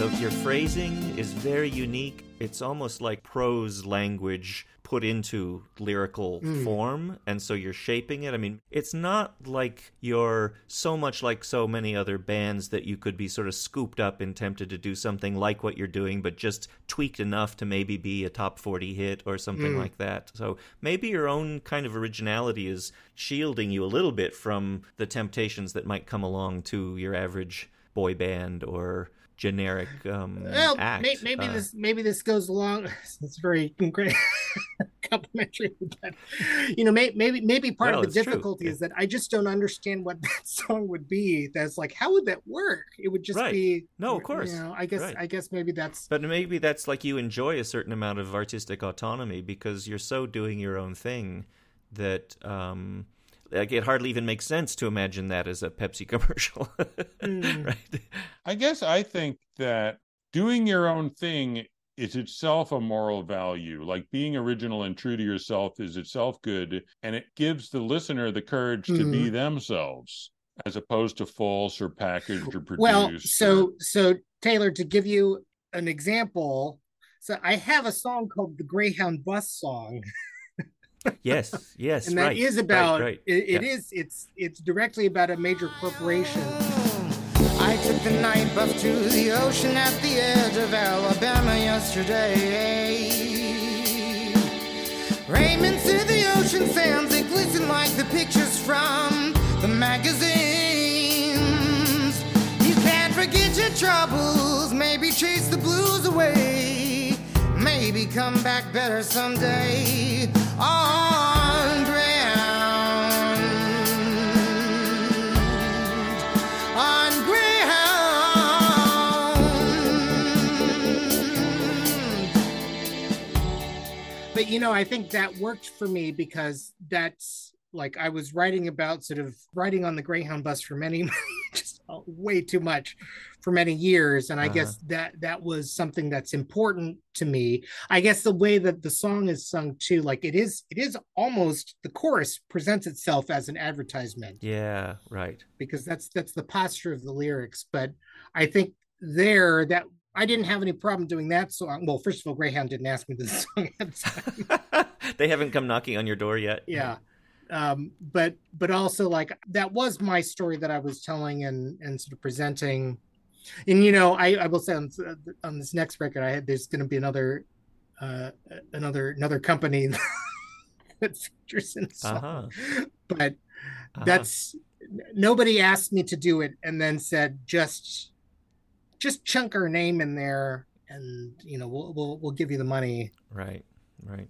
The your phrasing is very unique. It's almost like prose language put into lyrical mm. form and so you're shaping it i mean it's not like you're so much like so many other bands that you could be sort of scooped up and tempted to do something like what you're doing but just tweaked enough to maybe be a top 40 hit or something mm. like that so maybe your own kind of originality is shielding you a little bit from the temptations that might come along to your average boy band or generic um well, act.
May, maybe uh, this maybe this goes along. It's very great complimentary, but you know, may, maybe maybe part no, of the difficulty true. is that I just don't understand what that song would be. That's like, how would that work? It would just
right.
be
no, of course.
You know, I guess right. I guess maybe that's.
But maybe that's like you enjoy a certain amount of artistic autonomy because you're so doing your own thing that. um like it hardly even makes sense to imagine that as a Pepsi commercial. mm. Right.
I guess I think that doing your own thing is itself a moral value. Like being original and true to yourself is itself good. And it gives the listener the courage mm. to be mm-hmm. themselves as opposed to false or packaged or produced.
Well, so or... so Taylor, to give you an example, so I have a song called the Greyhound Bus Song.
yes, yes,
and that
right,
is about
right, right.
it, it yeah. is, it's it's directly about a major corporation.
I took the night bus to the ocean at the edge of Alabama yesterday. Raymond to the ocean sands, they glisten like the pictures from the magazines. You can't forget your troubles, maybe chase the blues away, maybe come back better someday
But you know, I think that worked for me because that's like I was writing about sort of riding on the Greyhound bus for many, just way too much for many years and i uh-huh. guess that that was something that's important to me i guess the way that the song is sung too like it is it is almost the chorus presents itself as an advertisement
yeah right
because that's that's the posture of the lyrics but i think there that I didn't have any problem doing that song. Well, first of all, Greyhound didn't ask me this song at the
time. they haven't come knocking on your door yet.
Yeah. Um, but but also like that was my story that I was telling and and sort of presenting and you know, I, I will say on, on this next record, I had there's going to be another uh, another another company that features in song, uh-huh. but uh-huh. that's nobody asked me to do it, and then said just just chunk our name in there, and you know we'll we'll, we'll give you the money.
Right, right.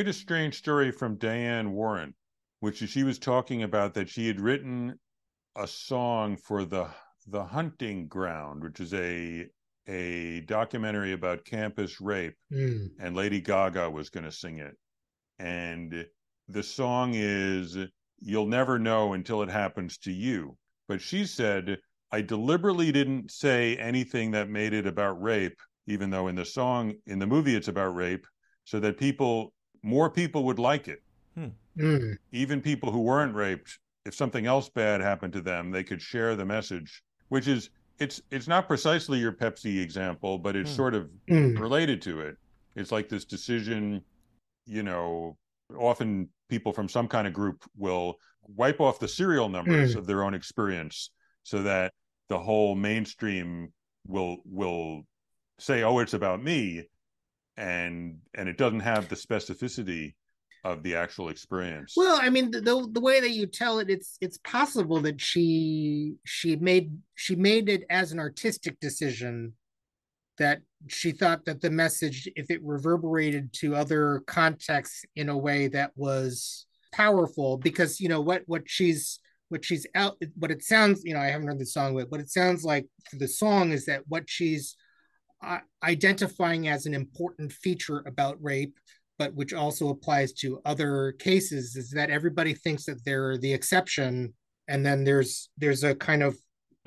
Heard a strange story from Diane Warren, which she was talking about that she had written a song for the the hunting ground, which is a a documentary about campus rape, mm. and Lady Gaga was going to sing it. And the song is You'll Never Know Until It Happens to You. But she said, I deliberately didn't say anything that made it about rape, even though in the song, in the movie, it's about rape, so that people more people would like it. Hmm. Mm. Even people who weren't raped, if something else bad happened to them, they could share the message, which is it's it's not precisely your Pepsi example, but it's mm. sort of mm. related to it. It's like this decision, you know, often people from some kind of group will wipe off the serial numbers hmm. of their own experience so that the whole mainstream will will say, "Oh, it's about me," and and it doesn't have the specificity of the actual experience.
Well i mean the, the way that you tell it it's it's possible that she she made she made it as an artistic decision that she thought that the message if it reverberated to other contexts in a way that was powerful because you know what what she's what she's out what it sounds you know i haven't heard the song but what it sounds like for the song is that what she's identifying as an important feature about rape but which also applies to other cases, is that everybody thinks that they're the exception, and then there's there's a kind of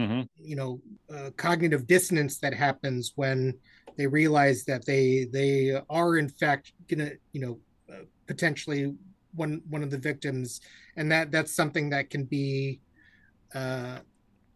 mm-hmm. you know uh, cognitive dissonance that happens when they realize that they they are in fact gonna you know uh, potentially one one of the victims, and that that's something that can be uh,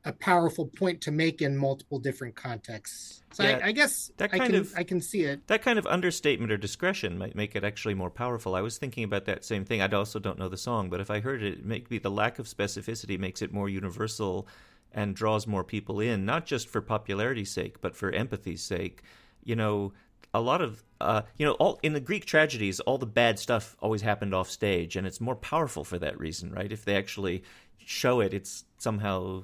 a powerful point to make in multiple different contexts. So yeah, I, I, guess that kind I can, of I can see it.
That kind of understatement or discretion might make it actually more powerful. I was thinking about that same thing. I also don't know the song, but if I heard it, maybe the lack of specificity makes it more universal and draws more people in, not just for popularity's sake, but for empathy's sake. You know, a lot of uh, you know, all in the Greek tragedies, all the bad stuff always happened off stage, and it's more powerful for that reason, right? If they actually show it, it's somehow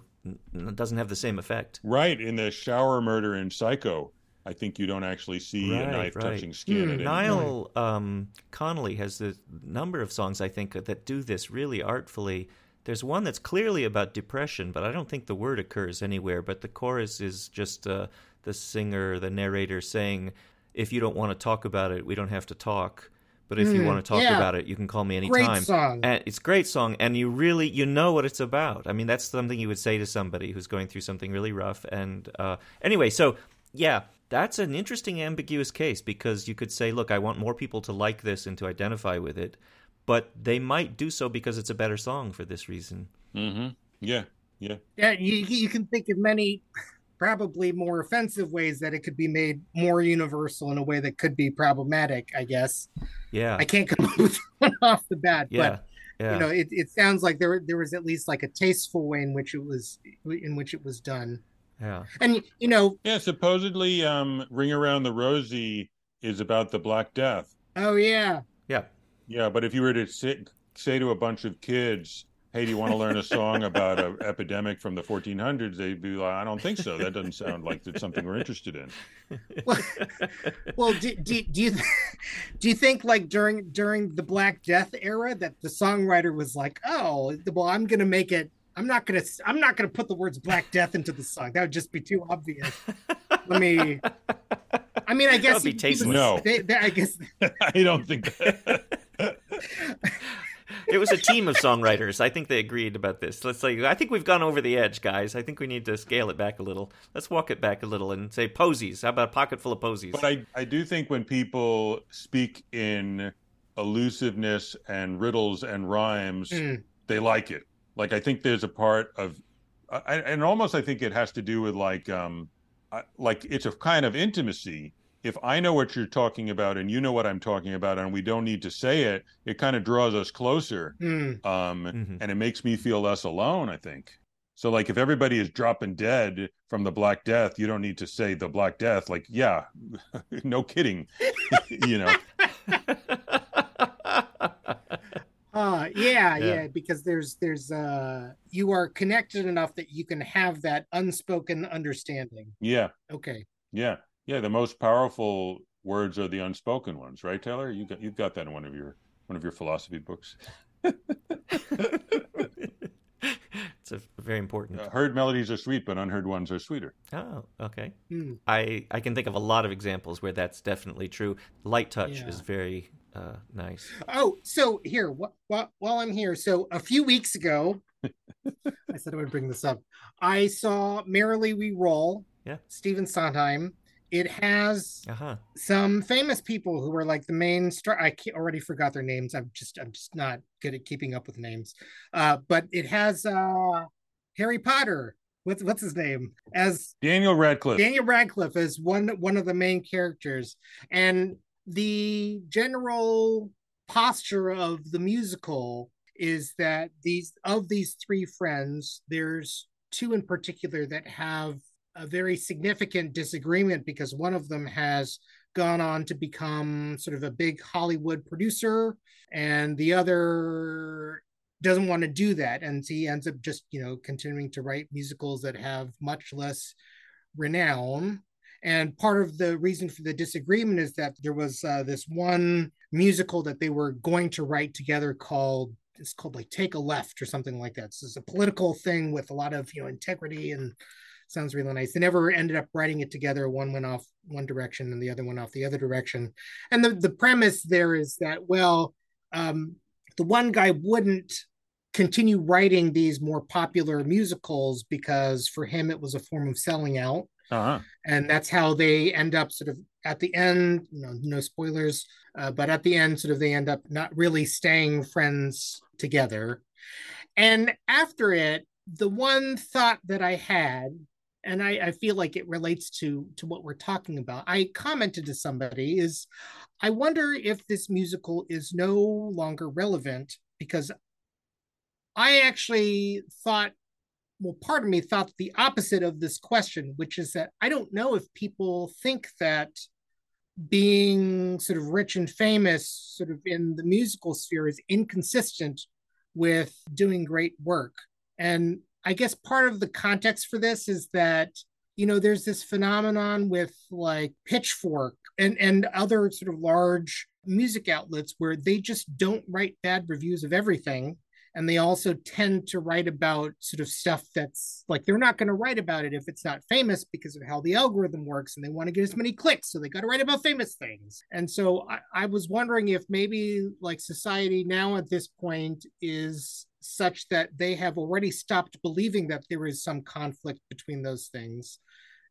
doesn't have the same effect.
Right. In the shower murder in Psycho, I think you don't actually see right, a knife right. touching skin.
Mm, Niall um, Connolly has a number of songs I think that do this really artfully. There's one that's clearly about depression, but I don't think the word occurs anywhere. But the chorus is just uh, the singer, the narrator saying, "If you don't want to talk about it, we don't have to talk." But if mm, you want to talk yeah. about it, you can call me anytime.
Great song.
And it's a great song, and you really you know what it's about. I mean, that's something you would say to somebody who's going through something really rough. And uh, anyway, so yeah, that's an interesting ambiguous case because you could say, look, I want more people to like this and to identify with it, but they might do so because it's a better song for this reason.
Mm-hmm. Yeah,
yeah, yeah. You you can think of many probably more offensive ways that it could be made more universal in a way that could be problematic, I guess.
Yeah.
I can't come up with one off the bat, yeah. but yeah. you know, it, it sounds like there there was at least like a tasteful way in which it was in which it was done.
Yeah.
And you know,
yeah, supposedly um Ring Around the Rosie is about the Black Death.
Oh yeah.
Yeah.
Yeah, but if you were to sit, say to a bunch of kids, hey, do you want to learn a song about an epidemic from the 1400s? They'd be like, I don't think so. That doesn't sound like it's something we're interested in.
Well, well do, do, do you do you think like during during the Black Death era that the songwriter was like, oh, well, I'm gonna make it. I'm not gonna. I'm not gonna put the words Black Death into the song. That would just be too obvious. Let me. I mean, I guess.
Be tasteless.
No,
they, they, I guess.
I don't think that
it was a team of songwriters. I think they agreed about this. Let's say I think we've gone over the edge, guys. I think we need to scale it back a little. Let's walk it back a little and say posies. How about a pocket full of posies?
But I, I do think when people speak in elusiveness and riddles and rhymes, mm. they like it. Like I think there's a part of, I, and almost I think it has to do with like, um, like it's a kind of intimacy if I know what you're talking about and you know what I'm talking about, and we don't need to say it, it kind of draws us closer. Mm. Um, mm-hmm. And it makes me feel less alone, I think. So, like, if everybody is dropping dead from the Black Death, you don't need to say the Black Death. Like, yeah, no kidding, you know.
Uh, yeah, yeah, yeah, because there's there's uh you are connected enough that you can have that unspoken understanding.
Yeah.
Okay.
Yeah. Yeah, the most powerful words are the unspoken ones, right, Taylor? You got you've got that in one of your one of your philosophy books.
it's a very important.
Uh, heard melodies are sweet, but unheard ones are sweeter.
Oh, okay. Hmm. I I can think of a lot of examples where that's definitely true. Light touch yeah. is very uh, nice.
Oh, so here, wh- wh- while I'm here, so a few weeks ago, I said I would bring this up. I saw Merrily We Roll.
Yeah.
Stephen Sondheim it has uh-huh. some famous people who are like the main star. I already forgot their names. I'm just I'm just not good at keeping up with names. Uh, but it has uh, Harry Potter. What's what's his name as
Daniel Radcliffe.
Daniel Radcliffe is one one of the main characters, and the general posture of the musical is that these of these three friends, there's two in particular that have a very significant disagreement because one of them has gone on to become sort of a big Hollywood producer, and the other doesn't want to do that. And so he ends up just, you know, continuing to write musicals that have much less renown. And part of the reason for the disagreement is that there was uh, this one musical that they were going to write together called it's called like Take a Left or something like that. So it's a political thing with a lot of you know integrity and sounds really nice. They never ended up writing it together. One went off one direction and the other went off the other direction. And the, the premise there is that, well, um, the one guy wouldn't continue writing these more popular musicals because for him it was a form of selling out. Uh-huh. And that's how they end up sort of at the end, you know, no spoilers, uh, but at the end, sort of they end up not really staying friends together. And after it, the one thought that I had, and I, I feel like it relates to to what we're talking about. I commented to somebody is, I wonder if this musical is no longer relevant because I actually thought, well, part of me thought the opposite of this question, which is that I don't know if people think that being sort of rich and famous, sort of in the musical sphere, is inconsistent with doing great work. And I guess part of the context for this is that you know there's this phenomenon with like pitchfork and and other sort of large music outlets where they just don't write bad reviews of everything and they also tend to write about sort of stuff that's like they're not going to write about it if it's not famous because of how the algorithm works and they want to get as many clicks so they got to write about famous things and so I, I, was wondering if maybe like society now at this point is such that they have already stopped believing that there is some conflict between those things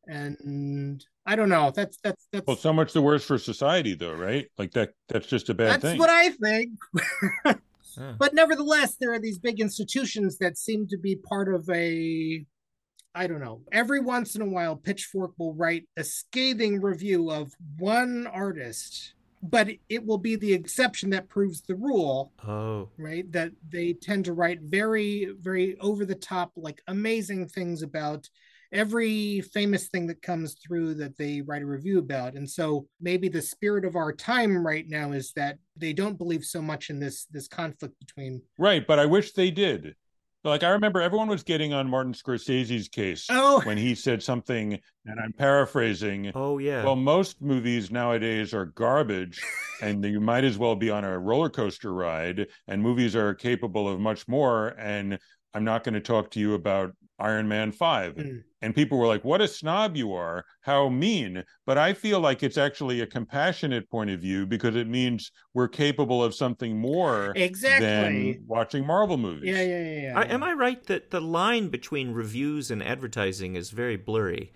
and I don't know. That's that's that's
well, so much the worse for society, though, right? Like that. That's just a bad
that's
thing.
That's what I think. But nevertheless, there are these big institutions that seem to be part of a I don't know. Every once in a while, Pitchfork will write a scathing review of one artist, but it will be the exception that proves the rule.
Oh.
Right? That they tend to write very, very over the top, like amazing things about every famous thing that comes through that they write a review about and so maybe the spirit of our time right now is that they don't believe so much in this this conflict between
right but i wish they did like I remember everyone was getting on Martin Scorsese's case
oh.
when he said something, and I'm paraphrasing.
Oh yeah.
Well, most movies nowadays are garbage, and you might as well be on a roller coaster ride. And movies are capable of much more. And I'm not going to talk to you about Iron Man 5. Mm and people were like what a snob you are. How mean. But i feel like it's actually a compassionate point of view because it means we're capable of something more
exactly.
than watching marvel movies.
Yeah yeah yeah, yeah.
am i right that the line between reviews and advertising is very blurry?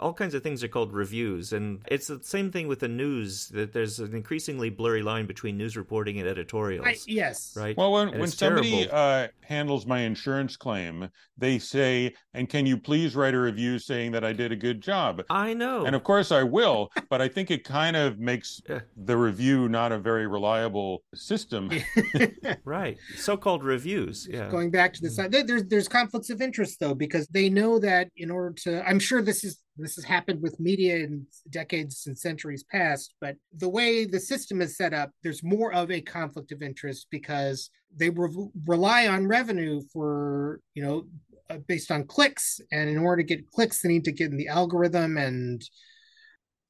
All kinds of things are called reviews and it's the same thing with the news that there's an increasingly blurry line between news reporting and editorials. I,
yes.
Right?
Well when, when somebody uh, handles my insurance claim they say and can you please write a review saying that I did a good job.
I know.
And of course I will, but I think it kind of makes the review not a very reliable system.
right. So-called reviews. Yeah.
Going back to this, there's there's conflicts of interest though because they know that in order to I'm sure this is this has happened with media in decades and centuries past, but the way the system is set up, there's more of a conflict of interest because they re- rely on revenue for you know Uh, based on clicks, and in order to get clicks, they need to get in the algorithm and.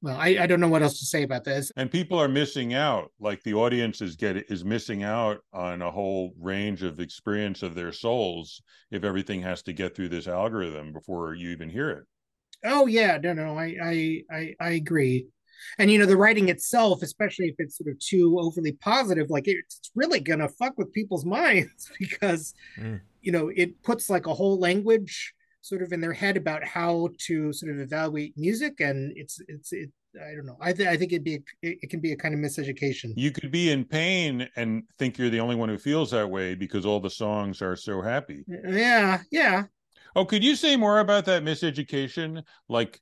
Well, I, I don't know what else to say about this.
And people are missing out. Like the audience is get is missing out on a whole range of experience of their souls if everything has to get through this algorithm before you even hear it.
Oh yeah, no, no, I, I, I, I agree. And you know, the writing itself, especially if it's sort of too overly positive, like it's really gonna fuck with people's minds because mm you know it puts like a whole language sort of in their head about how to sort of evaluate music and it's it's it I don't know. I, th- I think it'd be it, it can be a kind of miseducation.
You could be in pain and think you're the only one who feels that way because all the songs are so happy.
Yeah, yeah.
Oh, could you say more about that miseducation? Like,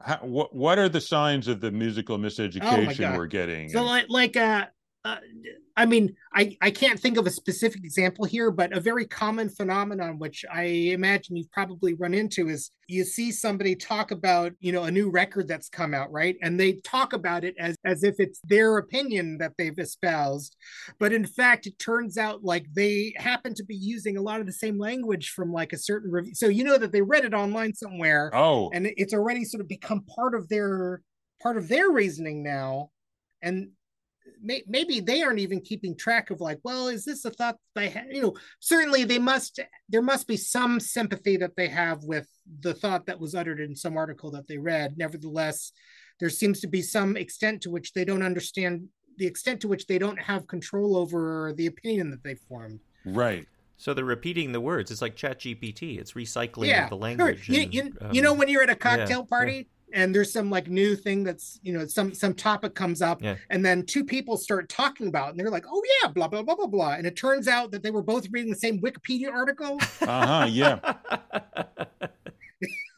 how, what what are the signs of the musical oh miseducation oh we're getting?
So, like, like uh, uh, I mean, I, I can't think of a specific example here, but a very common phenomenon, which I imagine you've probably run into, is you see somebody talk about, you know, a new record that's come out, right? And they talk about it as, as if it's their opinion that they've espoused. But in fact, it turns out like they happen to be using a lot of the same language from like a certain review. So you know that they read it online somewhere.
Oh.
And it's already sort of become part of their part of their reasoning now. And may, maybe they aren't even keeping track of like, well, is this a thought they have? You know, certainly they must. There must be some sympathy that they have with the thought that was uttered in some article that they read. Nevertheless, there seems to be some extent to which they don't understand the extent to which they don't have control over the opinion that they formed.
Right.
So they're repeating the words. It's like Chat GPT. It's recycling yeah. the language.
You, and, you, um, you, know when you're at a cocktail yeah, party yeah. And there's some like new thing that's you know some some topic comes up and then two people start talking about it and they're like oh yeah blah blah blah blah blah and it turns out that they were both reading the same Wikipedia article.
Uh huh. Yeah.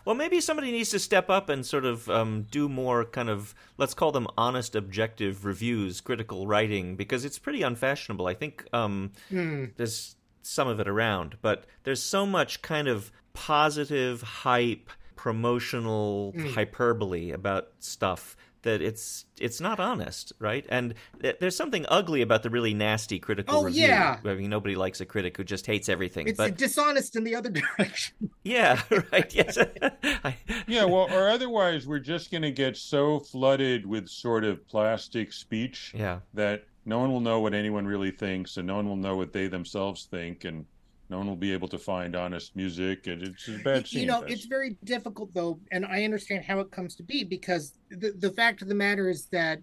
Well, maybe somebody needs to step up and sort of um, do more kind of, let's call them honest, objective reviews, critical writing, because it's pretty unfashionable. I think um, mm. there's some of it around, but there's so much kind of positive hype, promotional mm. hyperbole about stuff that it's it's not honest, right? And th- there's something ugly about the really nasty critical
oh,
review.
Yeah.
I mean, nobody likes a critic who just hates everything.
It's
but
dishonest in the other direction.
Yeah, right. Yes. I...
yeah. Well, or otherwise, we're just going to get so flooded with sort of plastic speech.
Yeah.
That no one will know what anyone really thinks, and no one will know what they themselves think, and no one will be able to find honest music and it's a bad scene
you know it's very difficult though and i understand how it comes to be because the, the fact of the matter is that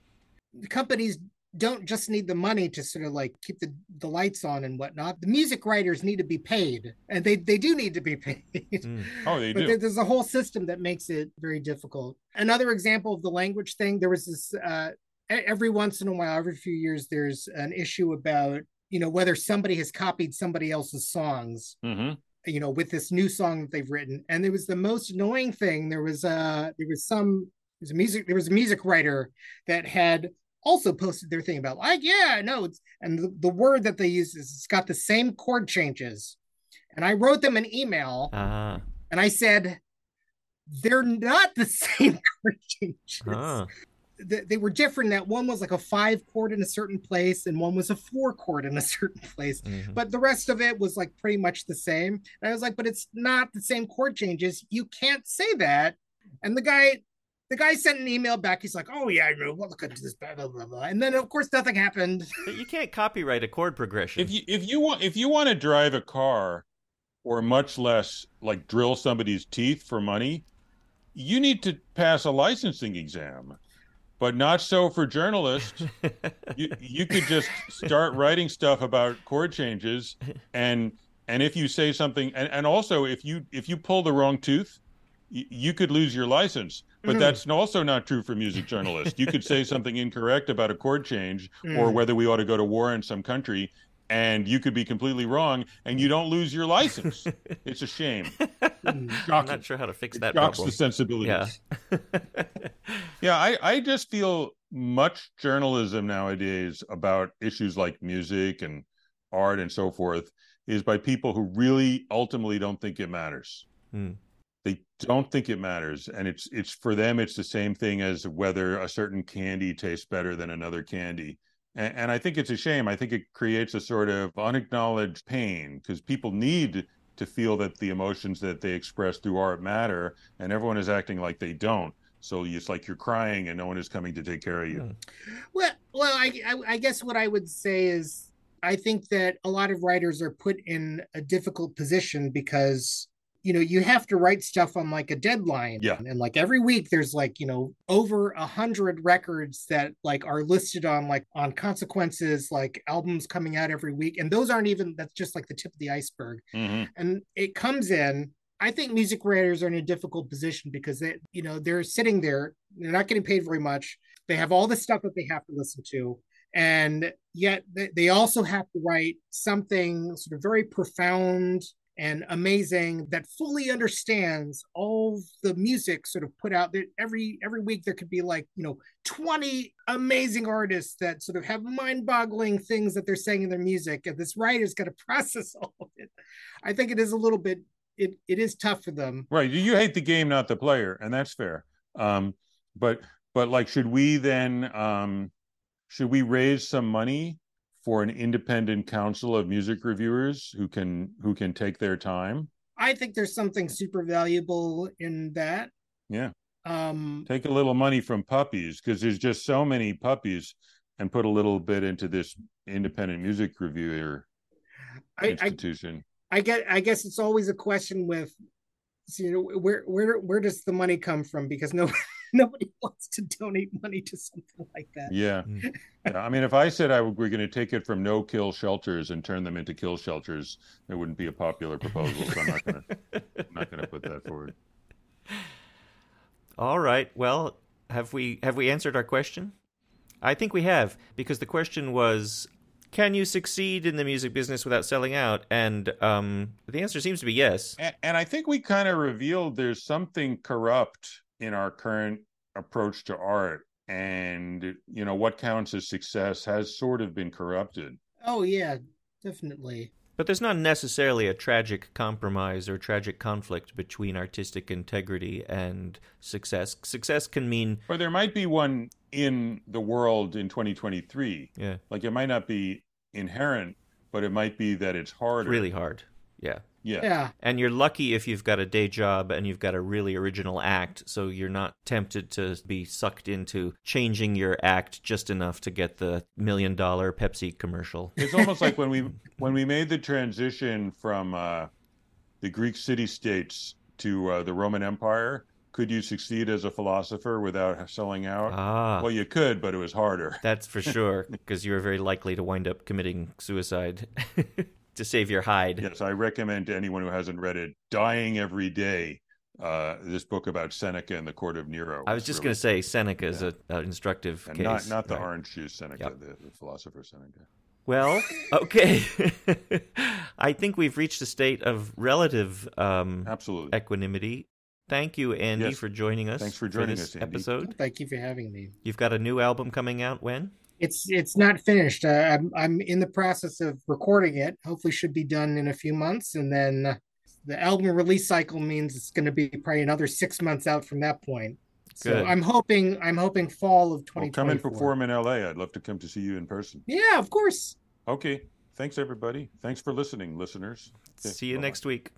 the companies don't just need the money to sort of like keep the, the lights on and whatnot. The music writers need to be paid, and they, they do need to be paid.
Mm. Oh, they
but
do.
there's a whole system that makes it very difficult. Another example of the language thing, there was this uh, every once in a while, every few years, there's an issue about you know whether somebody has copied somebody else's songs
mm-hmm.
you know with this new song that they've written. And it was the most annoying thing. There was uh there was some there was a music there was a music writer that had also posted their thing about like yeah no it's and the, the word that they use is it's got the same chord changes. And i wrote them an email
uh-huh.
and i said they're not the same chord changes. Uh-huh they were different that one was like a five chord in a certain place and one was a four chord in a certain place. Mm-hmm. but the rest of it was like pretty much the same. And i was like but it's not the same chord changes. You can't say that. And the guy the guy sent an email back. He's like oh yeah no we'll look into this blah, blah, blah, blah. and then of course nothing happened.
But you can't copyright a chord progression.
If you if you want if you want to drive a car or much less like drill somebody's teeth for money you need to pass a licensing exam but not so for journalists. you you could just start writing stuff about chord changes and and if you say something and, and also if you if you pull the wrong tooth, you, you could lose your license. But mm. that's also not true for music journalists. You could say something incorrect about a chord change mm. or whether we ought to go to war in some country, and you could be completely wrong and you don't lose your license. it's a shame.
I'm not sure how to fix that.
Shocks
problem.
the sensibilities.
Yeah.
yeah, I, I just feel much journalism nowadays about issues like music and art and so forth is by people who really ultimately don't think it matters.
Hmm.
They don't think it matters, and it's it's for them. It's the same thing as whether a certain candy tastes better than another candy and, and I think it's a shame. I think it creates a sort of unacknowledged pain because people need to feel that the emotions that they express through art matter, and everyone is acting like they don't. So it's like you're crying and no one is coming to take care of you. Hmm.
Well, well, I, I, I guess what I would say is I think that a lot of writers are put in a difficult position because you know you have to write stuff on like a deadline.
Yeah.
And like every week there's like you know over a hundred records that like are listed on like on consequences like albums coming out every week. And those aren't even that's just like the tip of the iceberg.
Mm-hmm.
and it comes in. I think music writers are in a difficult position because they, you know, they're sitting there, they're not getting paid very much. They have all the stuff that they have to listen to, and yet they also have to write something sort of very profound and amazing that fully understands all the music sort of put out there. Every every week there could be like you know 20 amazing artists that sort of have mind-boggling things that they're saying in their music and this writer's got to process all of it. I think it is a little bit it, it is tough for them.
Right you hate the game not the player and that's fair. Um but but like should we then um should we raise some money for an independent council of music reviewers who can who can take their time
i think there's something super valuable in that
yeah
um
take a little money from puppies because there's just so many puppies and put a little bit into this independent music reviewer I, institution.
I, I get. I guess it's always a question with, you know, where where where does the money come from? Because no nobody wants to donate money to something like that.
Yeah. Mm. yeah. I mean, if I said I we're going to take it from no kill shelters and turn them into kill shelters, it wouldn't be a popular proposal. So I'm not going to I'm not going to put that forward.
All right. Well, have we have we answered our question? I think we have because the question was can you succeed in the music business without selling out? And um, the answer seems to be yes.
And, and I think we kind of revealed there's something corrupt in our current approach to art. And, you know, what counts as success has sort of been corrupted.
Oh, yeah, definitely.
But there's not necessarily a tragic compromise or tragic conflict between artistic integrity and success. Success can mean.
Or there might be one in the world in 2023.
Yeah.
Like it might not be inherent, but it might be that it's harder.
Really hard. Yeah.
Yeah.
Yeah.
And you're lucky if you've got a day job and you've got a really original act, so you're not tempted to be sucked into changing your act just enough to get the million dollar Pepsi commercial.
It's almost like when we when we made the transition from uh, the Greek city states to uh, the Roman Empire. Could you succeed as a philosopher without selling out?
Ah.
Well, you could, but it was harder.
That's for sure, because you were very likely to wind up committing suicide. to save your hide.
Yes, I recommend to anyone who hasn't read it, Dying Every Day, uh, this book about Seneca and the court of Nero.
I was just really, going to say Seneca is yeah. an instructive
and
case.
Not, not the right. orange juice Seneca, yep. the, the philosopher Seneca.
Well, okay. I think we've reached a state of relative um,
absolutely
equanimity. Thank you, Andy, yes. for joining us.
Thanks for joining
for
us,
Andy. episode.
Thank you for having me.
You've got a new album coming out when?
It's it's not finished. Uh, I'm I'm in the process of recording it. Hopefully, should be done in a few months, and then the album release cycle means it's going to be probably another six months out from that point. So Good. I'm hoping I'm hoping fall of 2024. Well,
come and perform in LA. I'd love to come to see you in person.
Yeah, of course.
Okay. Thanks everybody. Thanks for listening, listeners.
Okay. See you Bye-bye. next week.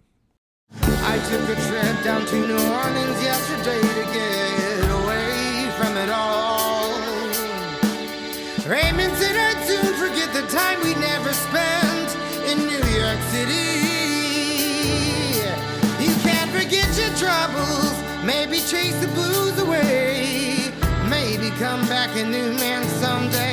I took a trip down to New Orleans yesterday to get away from it all. Raymond said I'd forget the time we never spent in New York City. You can't forget your troubles, maybe chase the blues away, maybe come back a new man someday.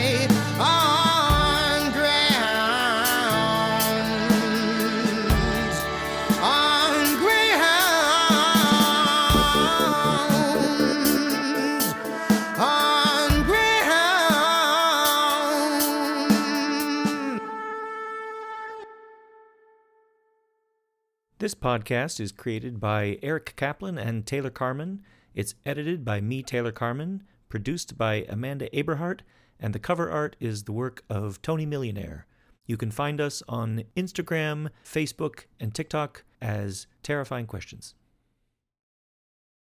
This podcast is created by Eric Kaplan and Taylor Carman. It's edited by me, Taylor Carman, produced by Amanda Aberhart, and the cover art is the work of Tony Millionaire. You can find us on Instagram, Facebook, and TikTok as Terrifying Questions.